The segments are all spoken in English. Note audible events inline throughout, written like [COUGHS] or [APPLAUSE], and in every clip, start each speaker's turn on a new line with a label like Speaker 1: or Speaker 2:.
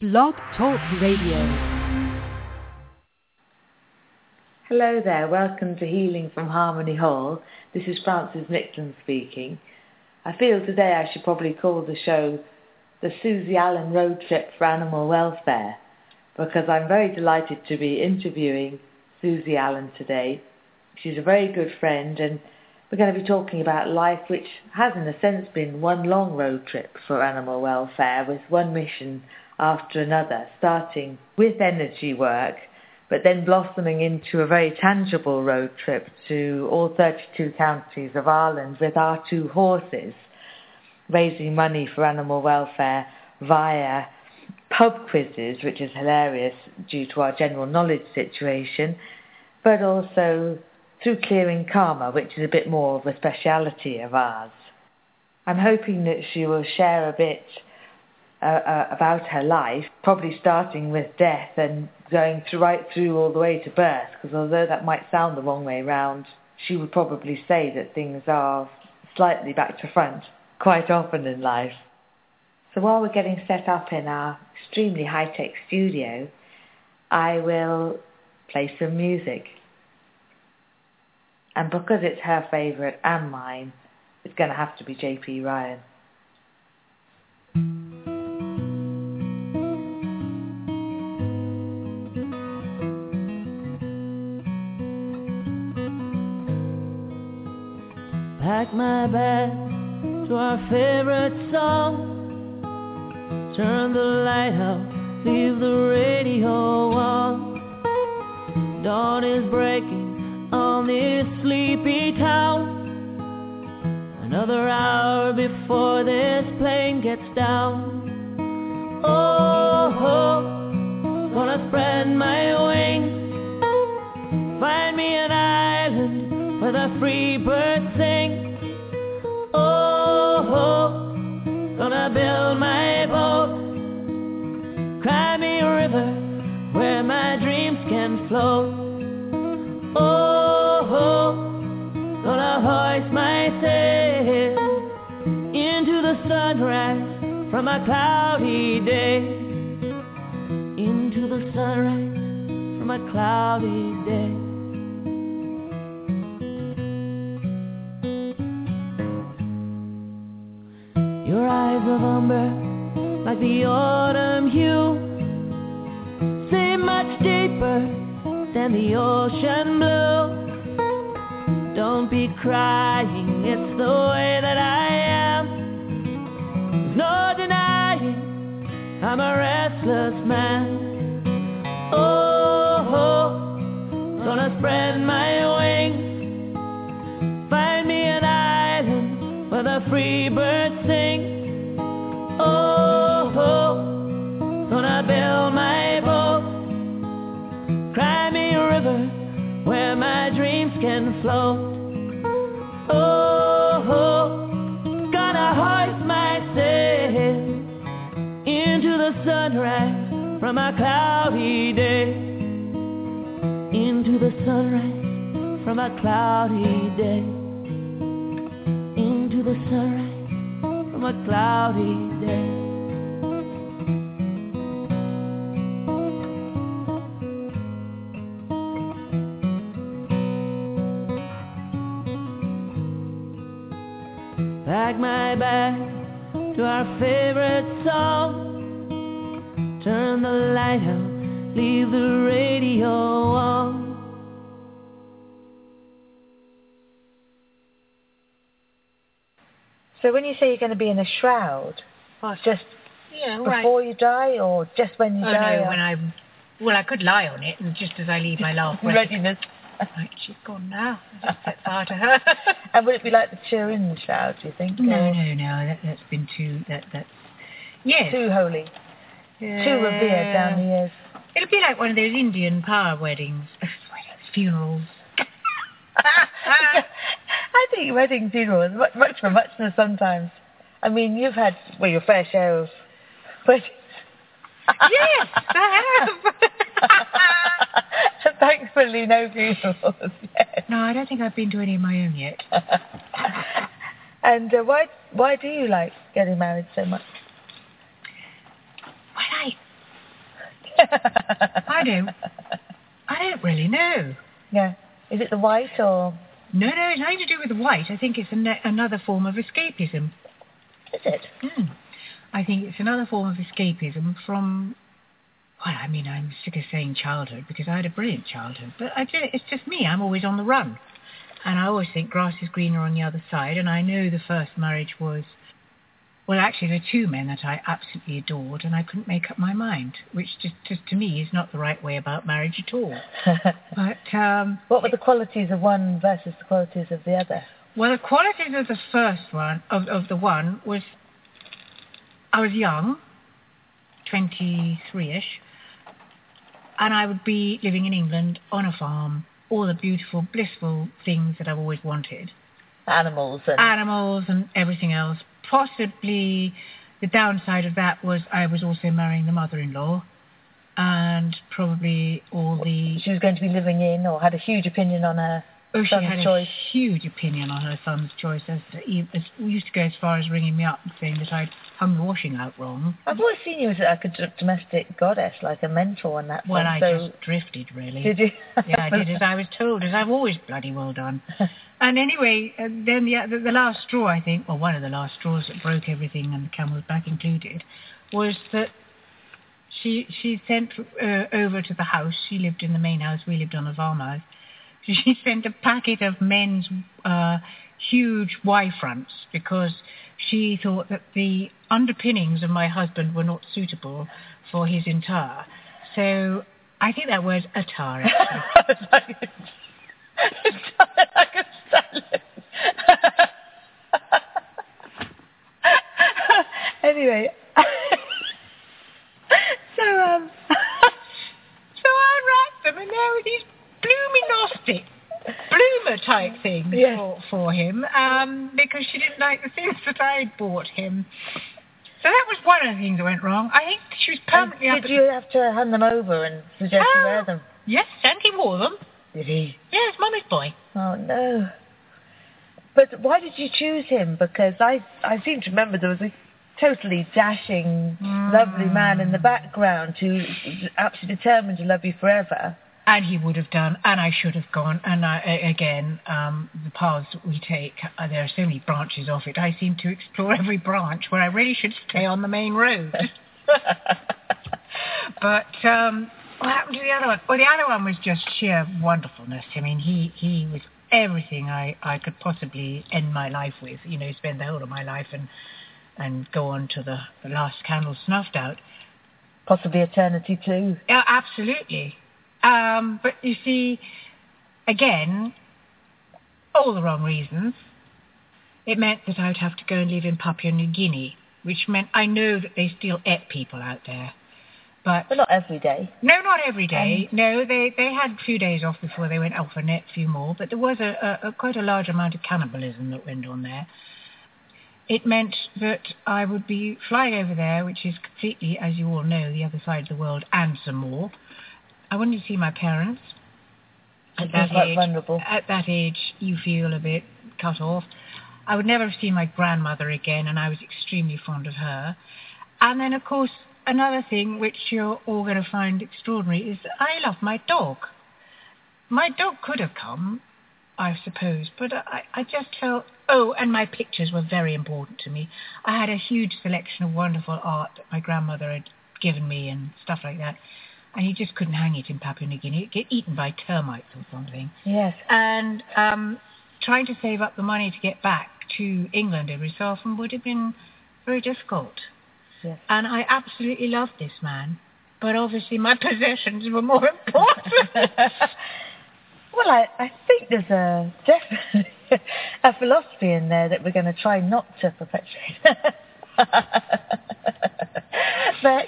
Speaker 1: Blog Talk Radio.
Speaker 2: Hello there, welcome to Healing from Harmony Hall. This is Frances Micklem speaking. I feel today I should probably call the show the Susi Allen Road Trip for Animal Welfare because I'm very delighted to be interviewing Susi Allen today. She's a very good friend and we're going to be talking about life which has in a sense been one long road trip for animal welfare with one mission after another, starting with energy work, but then blossoming into a very tangible road trip to all 32 counties of Ireland with our two horses, raising money for animal welfare via pub quizzes, which is hilarious due to our general knowledge situation, but also through clearing karma, which is a bit more of a speciality of ours. I'm hoping that she will share a bit uh, uh, about her life, probably starting with death and going through, right through all the way to birth, because although that might sound the wrong way round, she would probably say that things are slightly back to front quite often in life. So while we're getting set up in our extremely high-tech studio, I will play some music. And because it's her favourite and mine, it's going to have to be JP Ryan.
Speaker 3: Pack my bag to our favorite song. Turn the light out, leave the radio on. Dawn is breaking on this sleepy town. Another hour before this plane gets down. Oh, oh gonna spread my wings. Find me an island where the free birds sing. Gonna my boat. Cry me a river where my dreams can flow. Oh, oh gonna hoist my sail into the sunrise from a cloudy day. Into the sunrise from a cloudy day. Of like the autumn hue, seem much deeper than the ocean blue. Don't be crying, it's the way that I am. No denying, I'm a restless man. Oh, oh gonna spread my wings, find me an island where the free birds cloudy day. Into the sunrise from a cloudy day. Into the sunrise from a cloudy day. Pack my bag to our favorite song. Turn out, leave the radio on.
Speaker 2: So when you say you're going to be in a shroud,
Speaker 4: What?
Speaker 2: just
Speaker 4: Yeah, right.
Speaker 2: before you die or just when you
Speaker 4: Oh
Speaker 2: die?
Speaker 4: no,
Speaker 2: or-
Speaker 4: when I'm well, I could lie on it, and just as I leave my last breath,
Speaker 2: readiness.
Speaker 4: right, she's gone now. [LAUGHS] I just set fire to her.
Speaker 2: and would it be like the Turin shroud, do you think?
Speaker 4: no,
Speaker 2: or
Speaker 4: no, no. That, that's been too. That that's yes.
Speaker 2: Too holy, too revered down the years.
Speaker 4: It'll be like one of those Indian power weddings, [LAUGHS] weddings, funerals. [LAUGHS]
Speaker 2: I think wedding funerals much, much for muchness sometimes. I mean, you've had well your fair share of weddings.
Speaker 4: yes, I have. [LAUGHS]
Speaker 2: Thankfully, no funerals yet.
Speaker 4: no, I don't think I've been to any of my own yet.
Speaker 2: and uh, why why do you like getting married so much?
Speaker 4: Well, I don't. I don't really know.
Speaker 2: Yeah. Is it the white or
Speaker 4: No, no, it's nothing to do with the white. I think it's an- another form of escapism.
Speaker 2: is it?
Speaker 4: Mm. I think it's another form of escapism from. Well, I mean, I'm sick of saying childhood because I had a brilliant childhood, but I ju- it's just me. I'm always on the run, and I always think grass is greener on the other side. And I know the first marriage was, well, actually, there are two men that I absolutely adored, and I couldn't make up my mind, which just, just to me is not the right way about marriage at all. [LAUGHS] But um,
Speaker 2: what were the qualities of one versus the qualities of the other?
Speaker 4: Well, the qualities of the first one, of, of the one, was I was young, 23-ish, and I would be living in England on a farm, all the beautiful, blissful things that I've always wanted.
Speaker 2: Animals and
Speaker 4: Animals and everything else. Possibly the downside of that was I was also marrying the mother-in-law, and probably all the
Speaker 2: she was going to be living in or had a huge opinion on her
Speaker 4: Oh, she had
Speaker 2: choice.
Speaker 4: a huge opinion on her son's choice. As, as used to go as far as ringing me up and saying that I'd hung the washing out wrong.
Speaker 2: I've always seen you as a like a domestic goddess, like a mentor in that
Speaker 4: Well. I
Speaker 2: so
Speaker 4: just drifted really.
Speaker 2: did you?
Speaker 4: yeah, I did as I was told, as I've always bloody well done. [LAUGHS] And anyway, then the, the the last straw, I think, well, one of the last straws that broke everything, and the camel's back included, was that she she sent uh, over to the house. She lived in the main house. We lived on a farmhouse. She [LAUGHS] sent a packet of men's uh, huge Y fronts because she thought that the underpinnings of my husband were not suitable for his entire. So I think that was attire. Actually.
Speaker 2: it sounded like a salad. anyway, [LAUGHS] so um, [LAUGHS]
Speaker 4: So I wrapped them, and there were these bloomy bloomer type things
Speaker 2: Yes.
Speaker 4: for, for him um, because she didn't like the things that I'd bought him. So that was one of the things that went wrong. I think she was permanently up
Speaker 2: did you have to hand them over and suggest you
Speaker 4: Oh.
Speaker 2: wear them?
Speaker 4: Yes, and he wore them.
Speaker 2: Did he?
Speaker 4: Yes, mummy's boy.
Speaker 2: Oh no. But why did you choose him? Because I I seem to remember there was a totally dashing, lovely man in the background who was absolutely determined to love you forever.
Speaker 4: And he would have done, and I should have gone. And I, again, um, the paths that we take, uh, there are so many branches of it. I seem to explore every branch where I really should stay on the main road. [LAUGHS] but um, what happened to the other one? Well, the other one was just sheer wonderfulness. I mean, he, he was everything I, I could possibly end my life with. You know, spend the whole of my life and and go on to the, the last candle snuffed out.
Speaker 2: Possibly eternity too.
Speaker 4: Yeah, absolutely. Um, but you see, again, all the wrong reasons. It meant that I'd have to go and live in Papua New Guinea, which meant I know that they still ate people out there. But
Speaker 2: But not every day.
Speaker 4: no, not every day. no, they they had a few days off before they went off a net, few more. But there was a, a, a quite a large amount of cannibalism that went on there. It meant that I would be flying over there, which is completely, as you all know, the other side of the world and some more. I wanted to see my parents. At that age,
Speaker 2: vulnerable.
Speaker 4: at that age, you feel a bit cut off. I would never have seen my grandmother again, and I was extremely fond of her. And then, of course, another thing which you're all going to find extraordinary is that I love my dog. My dog could have come, I suppose, but I, I just felt, oh, and my pictures were very important to me. I had a huge selection of wonderful art that my grandmother had given me and stuff like that. And you just couldn't hang it in Papua New Guinea. It'd get eaten by termites or something
Speaker 2: Yes.
Speaker 4: and um, trying to save up the money to get back to England every so often would have been very difficult.
Speaker 2: Yes.
Speaker 4: And I absolutely loved this man, but obviously my [LAUGHS] possessions were more important. [LAUGHS]
Speaker 2: well, I, I think there's a definitely [LAUGHS] a philosophy in there that we're going to try not to perpetuate. but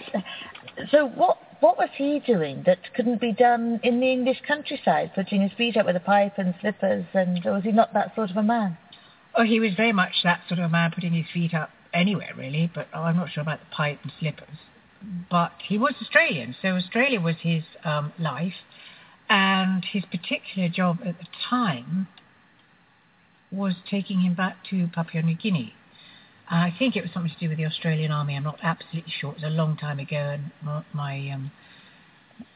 Speaker 2: so what? What was he doing that couldn't be done in the English countryside, putting his feet up with a pipe and slippers, and was he not that sort of a man?
Speaker 4: oh, he was very much that sort of a man, putting his feet up anywhere really, but oh, I'm not sure about the pipe and slippers. But he was Australian, so Australia was his um, life, and his particular job at the time was taking him back to Papua New Guinea. I think it was something to do with the Australian Army. I'm not absolutely sure. It was a long time ago, and my my, um,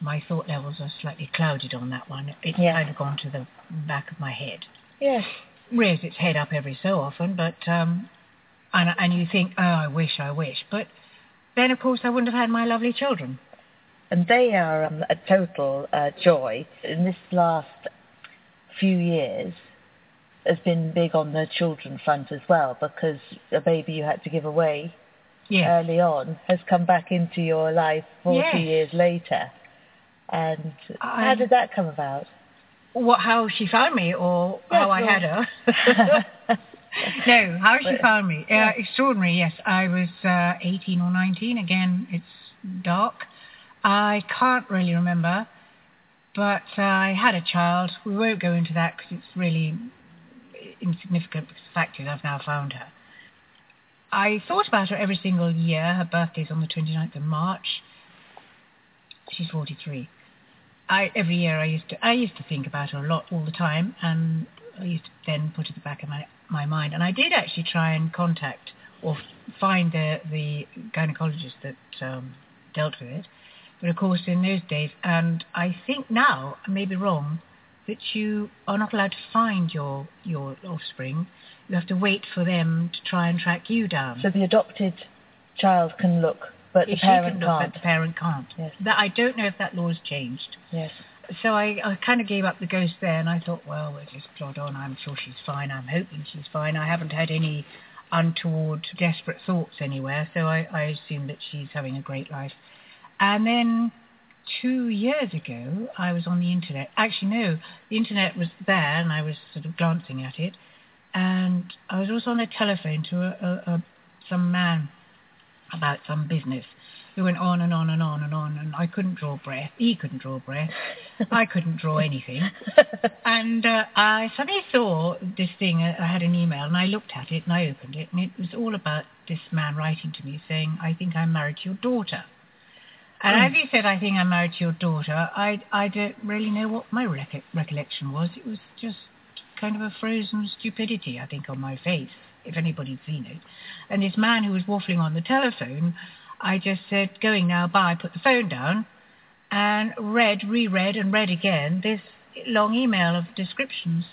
Speaker 4: my thought levels are slightly clouded on that one. It's
Speaker 2: Yeah.
Speaker 4: kind of gone to the back of my head.
Speaker 2: Yes.
Speaker 4: Rears its head up every so often, but um, and and you think, oh, I wish, I wish, but then of course I wouldn't have had my lovely children.
Speaker 2: And they are um, a total uh, joy. In this last few years, has been big on the children front as well because a baby you had to give away
Speaker 4: Yeah.
Speaker 2: early on has come back into your life 40
Speaker 4: Yes.
Speaker 2: years later. And how did that come about?
Speaker 4: what how she found me or
Speaker 2: Yes,
Speaker 4: how I had her. [LAUGHS] no, how she
Speaker 2: But-
Speaker 4: found me.
Speaker 2: yeah.
Speaker 4: Uh, extraordinary, yes. I was uh, 18 or 19. Again, it's dark. I can't really remember, but uh, I had a child. We won't go into that because it's really insignificant because the fact is I've now found her. I thought about her every single year. Her birthday's on the 29th of March. She's 43. I every year I used to I used to think about her a lot all the time, and I used to then put it the back of my my mind. And I did actually try and contact or find the the gynecologist that um, dealt with it. But of course, in those days, and I think now I may be wrong, that you are not allowed to find your your offspring. You have to wait for them to try and track you down.
Speaker 2: So the adopted child can look, but the
Speaker 4: If
Speaker 2: parent
Speaker 4: can look,
Speaker 2: can't.
Speaker 4: but the parent can't.
Speaker 2: Yes.
Speaker 4: That I don't know if that law has changed.
Speaker 2: Yes.
Speaker 4: So I, I kind of gave up the ghost there, and I thought, well, we'll just plod on. I'm sure she's fine. I'm hoping she's fine. I haven't had any untoward, desperate thoughts anywhere, so I, I assume that she's having a great life. And then two years ago, I was on the internet. Actually, no, the internet was there, and I was sort of glancing at it. And I was also on the telephone to a, a, a, some man about some business who went on and on and on and on, and I couldn't draw breath. He couldn't draw breath. I couldn't draw anything. [LAUGHS] And uh, I suddenly saw this thing. I had an email, and I looked at it, and I opened it, and it was all about this man writing to me saying, "I think I'm married to your daughter." And hmm. as you said, "I think I'm married to your daughter," I I don't really know what my rec- recollection was. It was just kind of a frozen stupidity, I think, on my face, if anybody'd seen it. And this man who was waffling on the telephone, I just said, "Going now, bye." Put the phone down, and read, reread, and read again this long email of descriptions,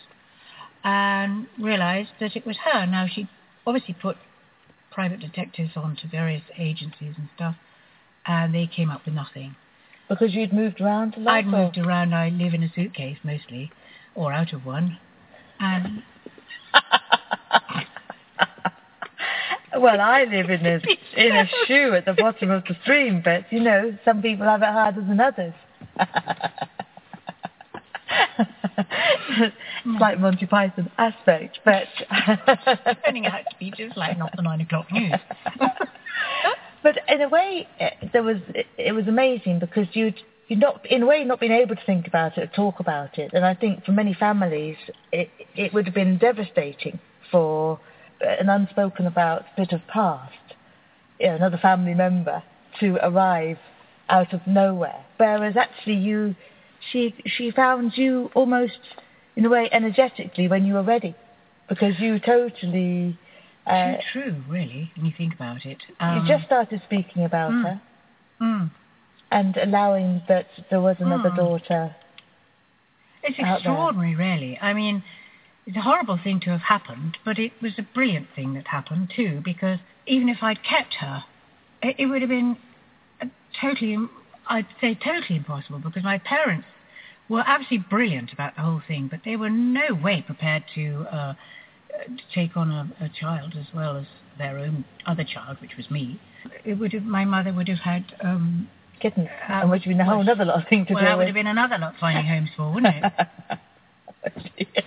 Speaker 4: and realised that it was her. Now she obviously put private detectives on to various agencies and stuff, and they came up with nothing.
Speaker 2: Because you'd moved around a lot?
Speaker 4: I'd
Speaker 2: or-
Speaker 4: moved around. I live in a suitcase mostly, or out of one, and [LAUGHS]
Speaker 2: well, I live in a [LAUGHS] in a shoe at the bottom of the stream, but you know, some people have it harder than others. [LAUGHS] Hmm. Slight Monty Python aspect, but
Speaker 4: turning out to be just like not the nine o'clock news.
Speaker 2: But in a way, it, there was it, was amazing because you'd you'd not in a way not been able to think about it or talk about it, and I think for many families it it would have been devastating for eh, an unspoken about bit of past, you know, another family member to arrive out of nowhere, whereas actually you she she found you almost in a way energetically when you were ready because you totally uh,
Speaker 4: Too true, really, when you think about it.
Speaker 2: you
Speaker 4: Um,
Speaker 2: just started speaking about
Speaker 4: mm.
Speaker 2: her
Speaker 4: mm.
Speaker 2: and allowing that there was another
Speaker 4: Mm.
Speaker 2: daughter.
Speaker 4: It's extraordinary, really. I mean, it's a horrible thing to have happened, but it was a brilliant thing that happened too, because even if I'd kept her, it, it would have been a totally, I'd say totally impossible, because my parents were absolutely brilliant about the whole thing, but they were no way prepared to, uh, to take on a, a child as well as their own other child, which was me. It would have, my mother would have had um,
Speaker 2: Kittens, and which would be a whole other lot of thing to
Speaker 4: do.
Speaker 2: well,
Speaker 4: that would have been another lot finding homes for, wouldn't it? [LAUGHS]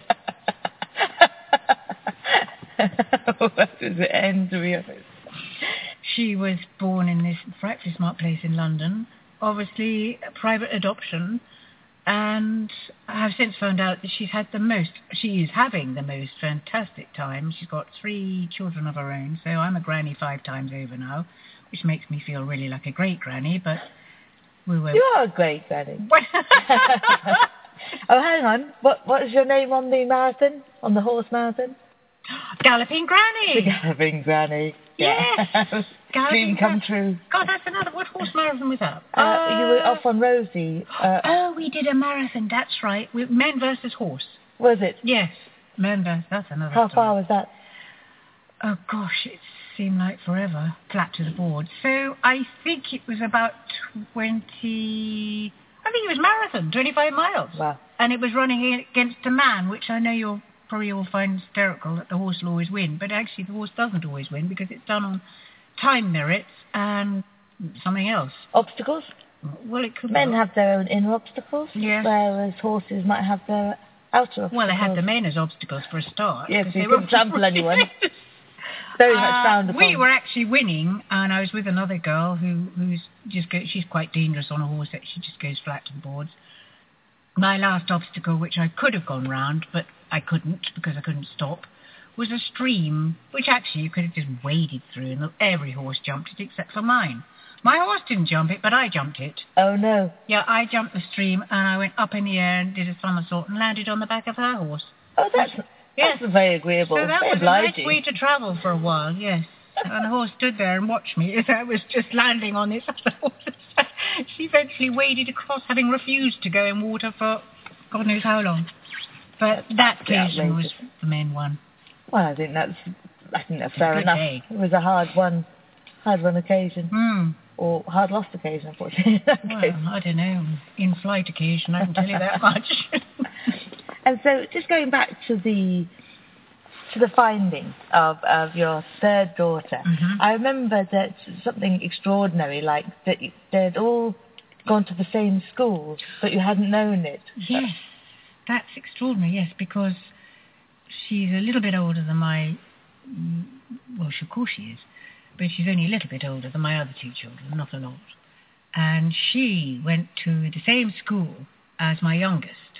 Speaker 2: Where does it end, to be?
Speaker 4: She was born in this frightfully smart place in London, obviously private adoption, and I have since found out that she's had the most, she is having the most fantastic time. She's got three children of her own, so I'm a granny five times over now, which makes me feel really like a great granny, but we were...
Speaker 2: You are a great granny. [LAUGHS] [LAUGHS] oh, hang on. What What is your name on the marathon? On the horse marathon?
Speaker 4: Galloping
Speaker 2: The
Speaker 4: Granny!
Speaker 2: Galloping Granny.
Speaker 4: Yes. [LAUGHS]
Speaker 2: dream come true.
Speaker 4: God, that's another. What horse marathon was that?
Speaker 2: Uh, you were off on Rosie. Uh,
Speaker 4: oh, we did a marathon. That's right. We, men versus horse.
Speaker 2: was it?
Speaker 4: Yes, men versus. That's another.
Speaker 2: How
Speaker 4: story.
Speaker 2: far was that?
Speaker 4: Oh gosh, it seemed like forever. Flat to the board. So I think it was about twenty. I think it was marathon, twenty-five miles.
Speaker 2: Wow.
Speaker 4: And it was running against a man, which I know you'll probably all find hysterical that the horse will always win, but actually the horse doesn't always win because it's done on time merits and something else.
Speaker 2: Obstacles?
Speaker 4: Well, it could
Speaker 2: Men
Speaker 4: be.
Speaker 2: have their own inner obstacles,
Speaker 4: Yes.
Speaker 2: whereas horses might have their outer obstacles.
Speaker 4: Well, they had the men as obstacles for a start.
Speaker 2: Yes, you
Speaker 4: they
Speaker 2: couldn't trample anyone. [LAUGHS] Very much
Speaker 4: Uh,
Speaker 2: frowned upon.
Speaker 4: We were actually winning, and I was with another girl who who's just go, she's quite dangerous on a horse. That she just goes flat to the boards. My last obstacle, which I could have gone round, but I couldn't because I couldn't stop, was a stream, which actually you could have just waded through, and every horse jumped it except for mine. My horse didn't jump it, but I jumped it.
Speaker 2: Oh no.
Speaker 4: Yeah, I jumped the stream, and I went up in the air and did a somersault and landed on the back of her horse.
Speaker 2: Oh, that's
Speaker 4: Yes.
Speaker 2: very agreeable.
Speaker 4: So that
Speaker 2: very
Speaker 4: was a nice way to travel for a while, yes. And the horse stood there and watched me as [LAUGHS] I was just landing on this other horse. she eventually waded across, having refused to go in water for God knows how long. But that occasion was the main one.
Speaker 2: Well, I think that's I think that's fair enough.
Speaker 4: day.
Speaker 2: It was a hard one, hard won occasion,
Speaker 4: Hmm.
Speaker 2: or hard lost occasion, unfortunately.
Speaker 4: Well. I don't know. In-flight occasion, I can tell you that [LAUGHS] much. [LAUGHS]
Speaker 2: And so, just going back to the to the finding of, of your third daughter,
Speaker 4: Mhm.
Speaker 2: I remember that something extraordinary, like that they'd all gone to the same school, but you hadn't known it.
Speaker 4: Yes, that's extraordinary. Yes, because she's a little bit older than my. Well, of course she is, but she's only a little bit older than my other two children, not a lot. And she went to the same school as my youngest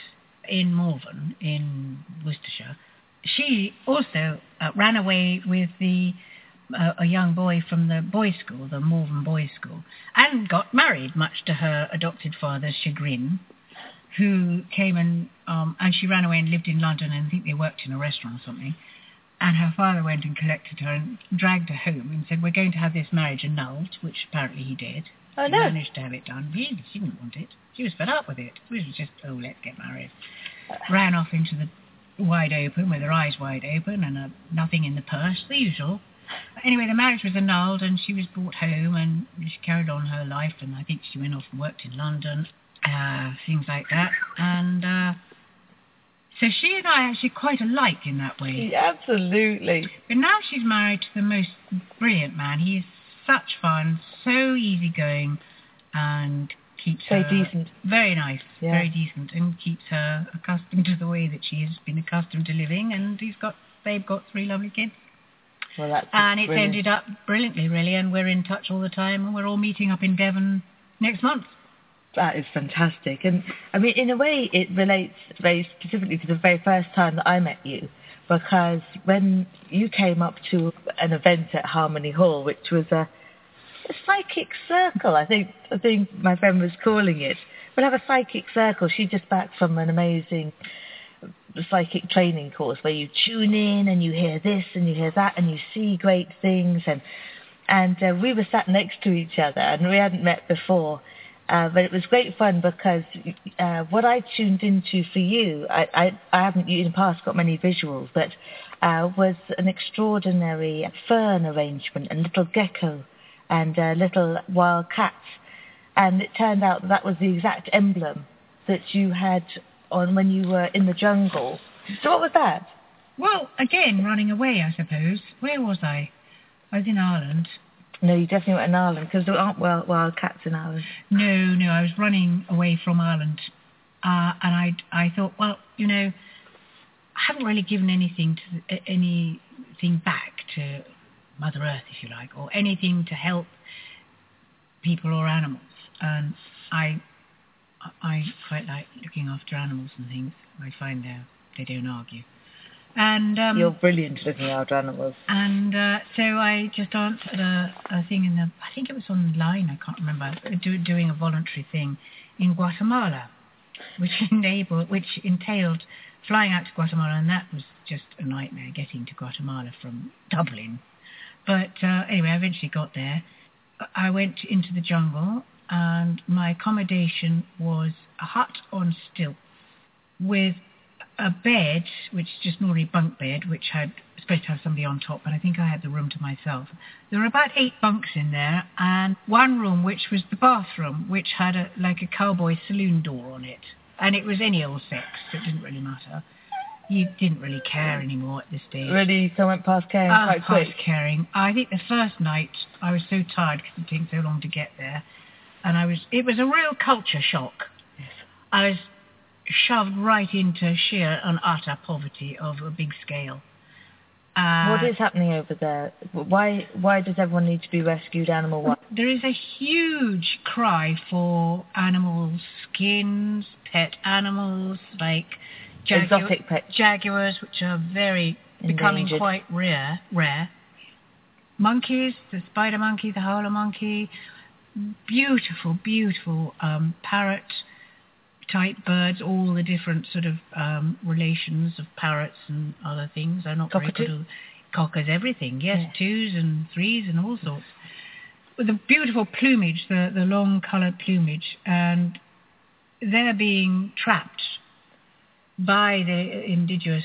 Speaker 4: in Malvern, in Worcestershire. She also uh, ran away with the uh, a young boy from the boys' school, the Malvern Boys' School, and got married, much to her adopted father's chagrin who came and um, and she ran away and lived in London and I think they worked in a restaurant or something. And her father went and collected her and dragged her home and said, "We're going to have this marriage annulled," which apparently he did.
Speaker 2: Oh
Speaker 4: he
Speaker 2: no!
Speaker 4: managed to have it done. He, she didn't want it. She was fed up with it. She was just, "Oh, let's get married." Ran off into the wide open with her eyes wide open and uh, nothing in the purse, the usual. Anyway, the marriage was annulled and she was brought home and she carried on her life and I think she went off and worked in London, uh, things like that. And uh, so she and I are actually quite alike in that way.
Speaker 2: Absolutely.
Speaker 4: But now she's married to the most brilliant man. He is such fun, so easygoing, and keeps
Speaker 2: So
Speaker 4: her
Speaker 2: decent.
Speaker 4: very nice,
Speaker 2: Yeah.
Speaker 4: very decent, and keeps her accustomed to the way that she has been accustomed to living. And he's got, they've got three lovely kids,
Speaker 2: Well, that's
Speaker 4: and it's
Speaker 2: brilliant.
Speaker 4: ended up brilliantly, really. And we're in touch all the time, and we're all meeting up in Devon next month.
Speaker 2: That is fantastic. And I mean, in a way, it relates very specifically to the very first time that I met you, because when you came up to an event at Harmony Hall, which was a psychic circle, I think I think my friend was calling it. We'll have a psychic circle. She just back from an amazing psychic training course where you tune in and you hear this and you hear that and you see great things and and uh, we were sat next to each other and we hadn't met before uh, but it was great fun because uh, what I tuned into for you, I, I, I haven't in the past got many visuals, but uh, was an extraordinary fern arrangement and little gecko and uh, little wild cats. And it turned out that, that was the exact emblem that you had on when you were in the jungle. So what was that?
Speaker 4: Well, again, running away, I suppose. Where was I? I was in Ireland.
Speaker 2: No, you definitely went in Ireland because there aren't wild, wild cats in Ireland.
Speaker 4: No, no, I was running away from Ireland, uh, and I I thought, well, you know, I haven't really given anything to anything back to Mother Earth, if you like, or anything to help people or animals, and I I quite like looking after animals and things. I find they they don't argue, and um,
Speaker 2: You're brilliant looking after animals.
Speaker 4: and uh, so I just answered a, a thing in the, I think it was online, I can't remember, do, doing a voluntary thing in Guatemala, which [LAUGHS] enabled, which entailed flying out to Guatemala, and that was just a nightmare getting to Guatemala from Dublin. But uh, anyway, I eventually got there. I went into the jungle, and my accommodation was a hut on stilts with a bed, which is just an ordinary bunk bed, which had supposed to have somebody on top, but I think I had the room to myself. There were about eight bunks in there, and one room which was the bathroom, which had a like a cowboy saloon door on it, and it was any old sex. So it didn't really matter. You didn't really care anymore at this stage.
Speaker 2: Really, so I went past caring
Speaker 4: Ah,
Speaker 2: quite quick.
Speaker 4: past caring. I think the first night I was so tired because it took so long to get there, and I was. It was a real culture shock. Yes. I was shoved right into sheer and utter poverty of a big scale. Uh,
Speaker 2: What is happening over there? Why why does everyone need to be rescued animal wise?
Speaker 4: There is a huge cry for animal skins, pet animals like jagu-
Speaker 2: Exotic pets.
Speaker 4: jaguars, which are very becoming quite rare. Rare. Monkeys, the spider monkey, the howler monkey, beautiful, beautiful um, parrot type birds, all the different sort of um, relations of parrots and other things. They're not very
Speaker 2: Cockatoo?
Speaker 4: good. at- Cockers, everything. Yes,
Speaker 2: Yeah.
Speaker 4: twos and threes and all sorts. With the beautiful plumage, the, the long coloured plumage, and they're being trapped by the indigenous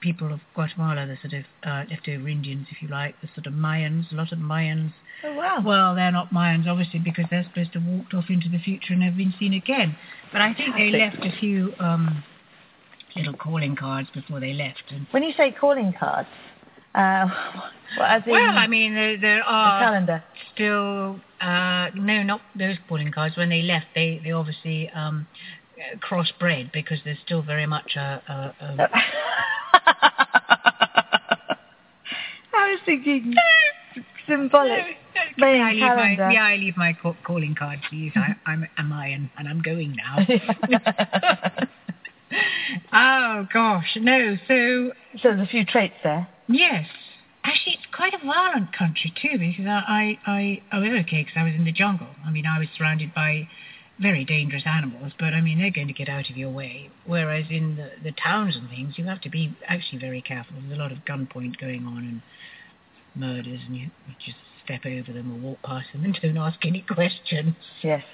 Speaker 4: people of Guatemala, the sort of uh, leftover Indians, if you like, the sort of Mayans, a lot of Mayans.
Speaker 2: Oh wow.
Speaker 4: Well, they're not Mayans, obviously, because they're supposed to have walked off into the future and never been seen again. But I think they left a few um, little calling cards before they left. And,
Speaker 2: When you say calling cards, uh, [LAUGHS] well, as in
Speaker 4: well, I mean, there, there are
Speaker 2: calendar.
Speaker 4: still uh, no, not those calling cards. When they left, they they obviously um, crossbred because there's still very much a, a, a [LAUGHS]
Speaker 2: I was thinking [LAUGHS] symbolic.
Speaker 4: May I leave my, may I leave my ca- calling card, please? I, I'm a Mayan and I'm going now. [LAUGHS] oh gosh, no. So
Speaker 2: so there's a few traits there.
Speaker 4: yes, actually, it's quite a violent country too because I I I, I was okay because I was in the jungle. I mean, I was surrounded by very dangerous animals, but I mean they're going to get out of your way. Whereas in the the towns and things, you have to be actually very careful. There's a lot of gunpoint going on and murders, and you, you just step over them or walk past them and [LAUGHS] don't ask any questions.
Speaker 2: Yes.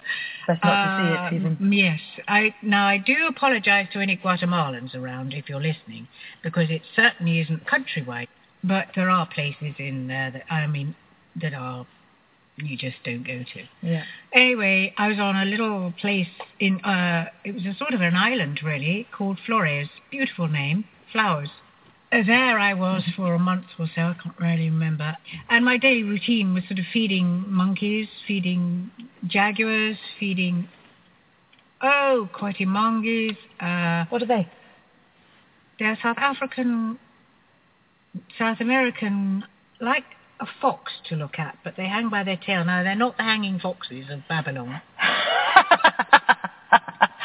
Speaker 2: that's not to see it even.
Speaker 4: Um, Yes. I now I do apologise to any Guatemalans around if you're listening, because it certainly isn't countrywide. But there are places in there that I mean that are you just don't go to.
Speaker 2: Yeah.
Speaker 4: Anyway, I was on a little place in uh it was a sort of an island really called Flores. Beautiful name, flowers. Uh, There I was for a month or so, I can't really remember. And my daily routine was sort of feeding monkeys, feeding jaguars, feeding oh, coatimundis. Uh,
Speaker 2: What are they?
Speaker 4: they're South African, South American, like a fox to look at, but they hang by their tail. No, they're not the hanging foxes of Babylon. [LAUGHS]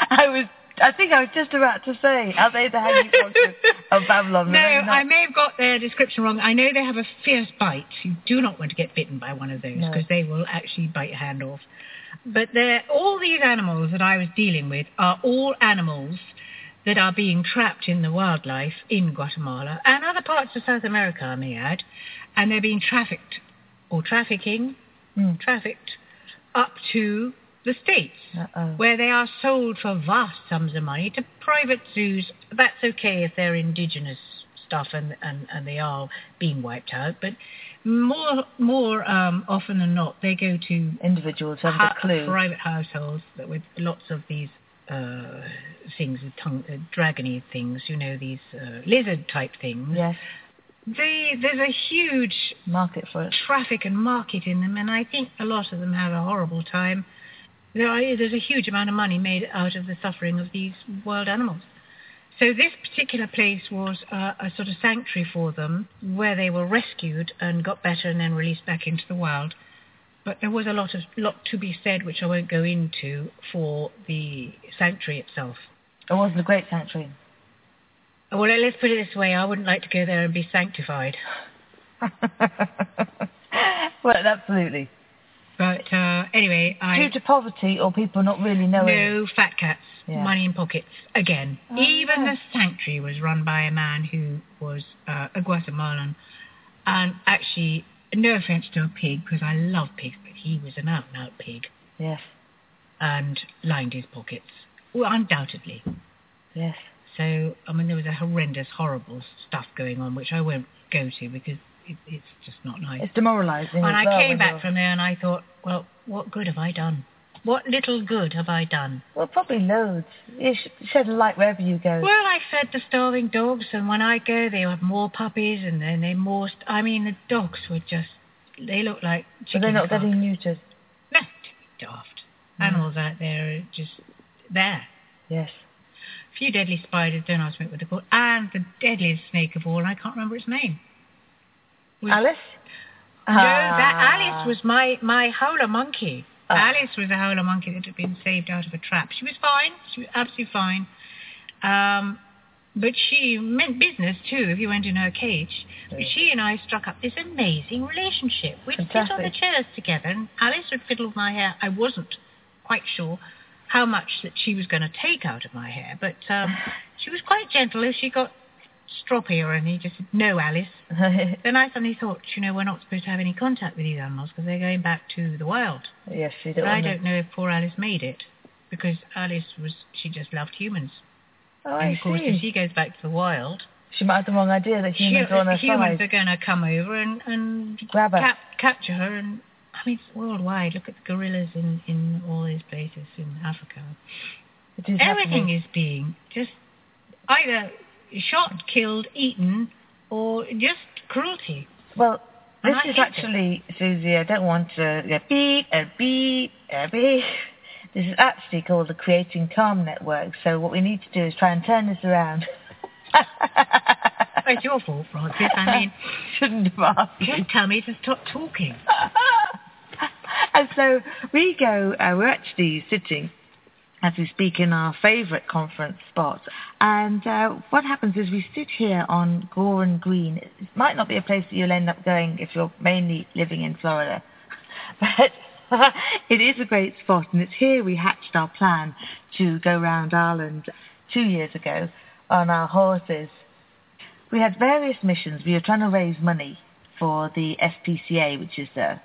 Speaker 2: I was. I think I was just about to say, are they the hanging foxes of Babylon?
Speaker 4: No, I may have got their description wrong. I know they have a fierce bite. You do not want to get bitten by one of those
Speaker 2: No.
Speaker 4: because they will actually bite your hand off. But they're, all these animals that I was dealing with are all animals that are being trapped in the wildlife in Guatemala and other parts of South America, I may add, and they're being trafficked or trafficking,
Speaker 2: Hmm.
Speaker 4: trafficked up to the States
Speaker 2: Uh-oh.
Speaker 4: where they are sold for vast sums of money to private zoos. That's okay if they're indigenous stuff and, and, and they are being wiped out, but more more um, often than not, they go to
Speaker 2: Individuals have
Speaker 4: ha-
Speaker 2: clue.
Speaker 4: private households that with lots of these uh, things, tongue, uh, dragony things, you know, these uh, lizard type things.
Speaker 2: Yes.
Speaker 4: They, there's a huge
Speaker 2: Market for it.
Speaker 4: traffic and market in them, and I think a lot of them have a horrible time. There are, there's a huge amount of money made out of the suffering of these wild animals. So this particular place was uh, a sort of sanctuary for them, where they were rescued and got better and then released back into the wild. But there was a lot of lot to be said, which I won't go into, for the sanctuary itself.
Speaker 2: It wasn't a great sanctuary.
Speaker 4: Well, let's put it this way: I wouldn't like to go there and be sanctified. [LAUGHS]
Speaker 2: well, absolutely.
Speaker 4: But uh, anyway, I
Speaker 2: Due to poverty or people not really knowing.
Speaker 4: No fat cats,
Speaker 2: Yeah.
Speaker 4: money in pockets again.
Speaker 2: Oh,
Speaker 4: Even
Speaker 2: yeah.
Speaker 4: the sanctuary was run by a man who was uh, a Guatemalan, and actually no offence to a pig, because I love pigs, but he was an out-and-out pig
Speaker 2: Yes.
Speaker 4: and lined his pockets. Well, undoubtedly.
Speaker 2: Yes.
Speaker 4: So, I mean, there was a horrendous, horrible stuff going on, which I won't go to because it, it's just not nice.
Speaker 2: It's demoralising.
Speaker 4: and I
Speaker 2: well
Speaker 4: came back
Speaker 2: you're-
Speaker 4: from there and I thought, well, what good have I done? What little good have I done?
Speaker 2: Well, probably loads. You shed a light wherever you go.
Speaker 4: Well, I fed the starving dogs, and when I go, they have more puppies, and then they more. St- I mean, the dogs were just. They look like
Speaker 2: but
Speaker 4: chicken
Speaker 2: they're not getting neutered.
Speaker 4: No, daft.
Speaker 2: Mm.
Speaker 4: Animals out there are just there.
Speaker 2: Yes.
Speaker 4: Few deadly spiders, don't ask me what they're called, and the deadliest snake of all, I can't remember its name. Was-
Speaker 2: Alice?
Speaker 4: No, that
Speaker 2: Ah.
Speaker 4: Alice was my, my howler monkey.
Speaker 2: Ah.
Speaker 4: Alice was a howler monkey that had been saved out of a trap. She was fine. She was absolutely fine. Um, but she meant business too if you went in her cage. But she and I struck up this amazing relationship. We'd sit on the chairs together and Alice would fiddle with my hair. I wasn't quite sure how much that she was going to take out of my hair, but um, [SIGHS] she was quite gentle. If she got stroppy or anything, just said, no, Alice. [LAUGHS] Then I suddenly thought, you know, we're not supposed to have any contact with these animals because they're going back to the wild.
Speaker 2: yes, you
Speaker 4: But
Speaker 2: don't
Speaker 4: I don't know if poor Alice made it because Alice was, she just loved humans.
Speaker 2: Oh,
Speaker 4: and
Speaker 2: I
Speaker 4: of course, if she goes back to the wild,
Speaker 2: She might have the wrong idea that humans
Speaker 4: she,
Speaker 2: are on her
Speaker 4: humans
Speaker 2: side.
Speaker 4: are going to come over and, and
Speaker 2: Grab her.
Speaker 4: cap, capture her. And I mean, worldwide. Look at the gorillas in, in all these places in Africa.
Speaker 2: Is
Speaker 4: Everything
Speaker 2: happening.
Speaker 4: is being just either shot, killed, eaten, or just cruelty.
Speaker 2: Well, this is
Speaker 4: hate it.
Speaker 2: actually, Susi, I don't want to get beep and beep and beep. [LAUGHS] This is actually called the Creating Calm Network. So what we need to do is try and turn this around. [LAUGHS]
Speaker 4: It's your fault, Frances. I mean, [LAUGHS]
Speaker 2: Shouldn't have asked. you.
Speaker 4: tell me to stop talking.
Speaker 2: And [LAUGHS] so we go, uh, we're actually sitting as we speak in our favourite conference spot. And uh, what happens is we sit here on Goran Green. It might not be a place that you'll end up going if you're mainly living in Florida. [LAUGHS] But [LAUGHS] it is a great spot and it's here we hatched our plan to go round Ireland two years ago on our horses. We had various missions. We were trying to raise money for the SPCA, which is the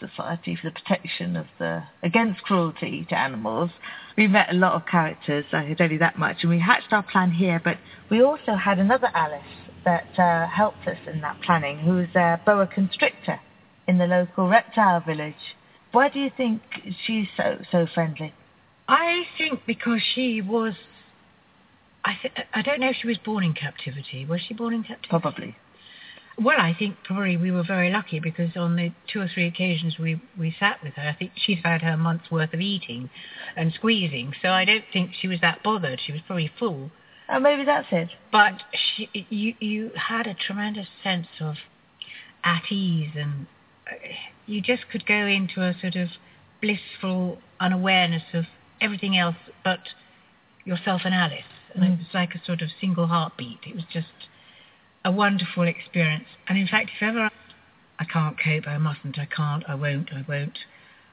Speaker 2: Society for the Protection of the Against Cruelty to Animals. We met a lot of characters, I can tell you that much, and we hatched our plan here, but we also had another Alice that uh, helped us in that planning, who's a boa constrictor in the local reptile village. Why do you think she's so so friendly?
Speaker 4: I think because she was. I, th- I don't know if she was born in captivity. Was she born in captivity?
Speaker 2: Probably.
Speaker 4: Well, I think probably we were very lucky because on the two or three occasions we, we sat with her, I think she'd had her month's worth of eating and squeezing, so I don't think she was that bothered. She was probably full.
Speaker 2: Oh, maybe that's it.
Speaker 4: But she, you, you had a tremendous sense of at ease and uh, you just could go into a sort of blissful unawareness of everything else but yourself and Alice. And it
Speaker 2: Mm.
Speaker 4: was like a sort of single heartbeat. It was just a wonderful experience. And in fact, if ever I can't cope, I mustn't, I can't, I won't, I won't,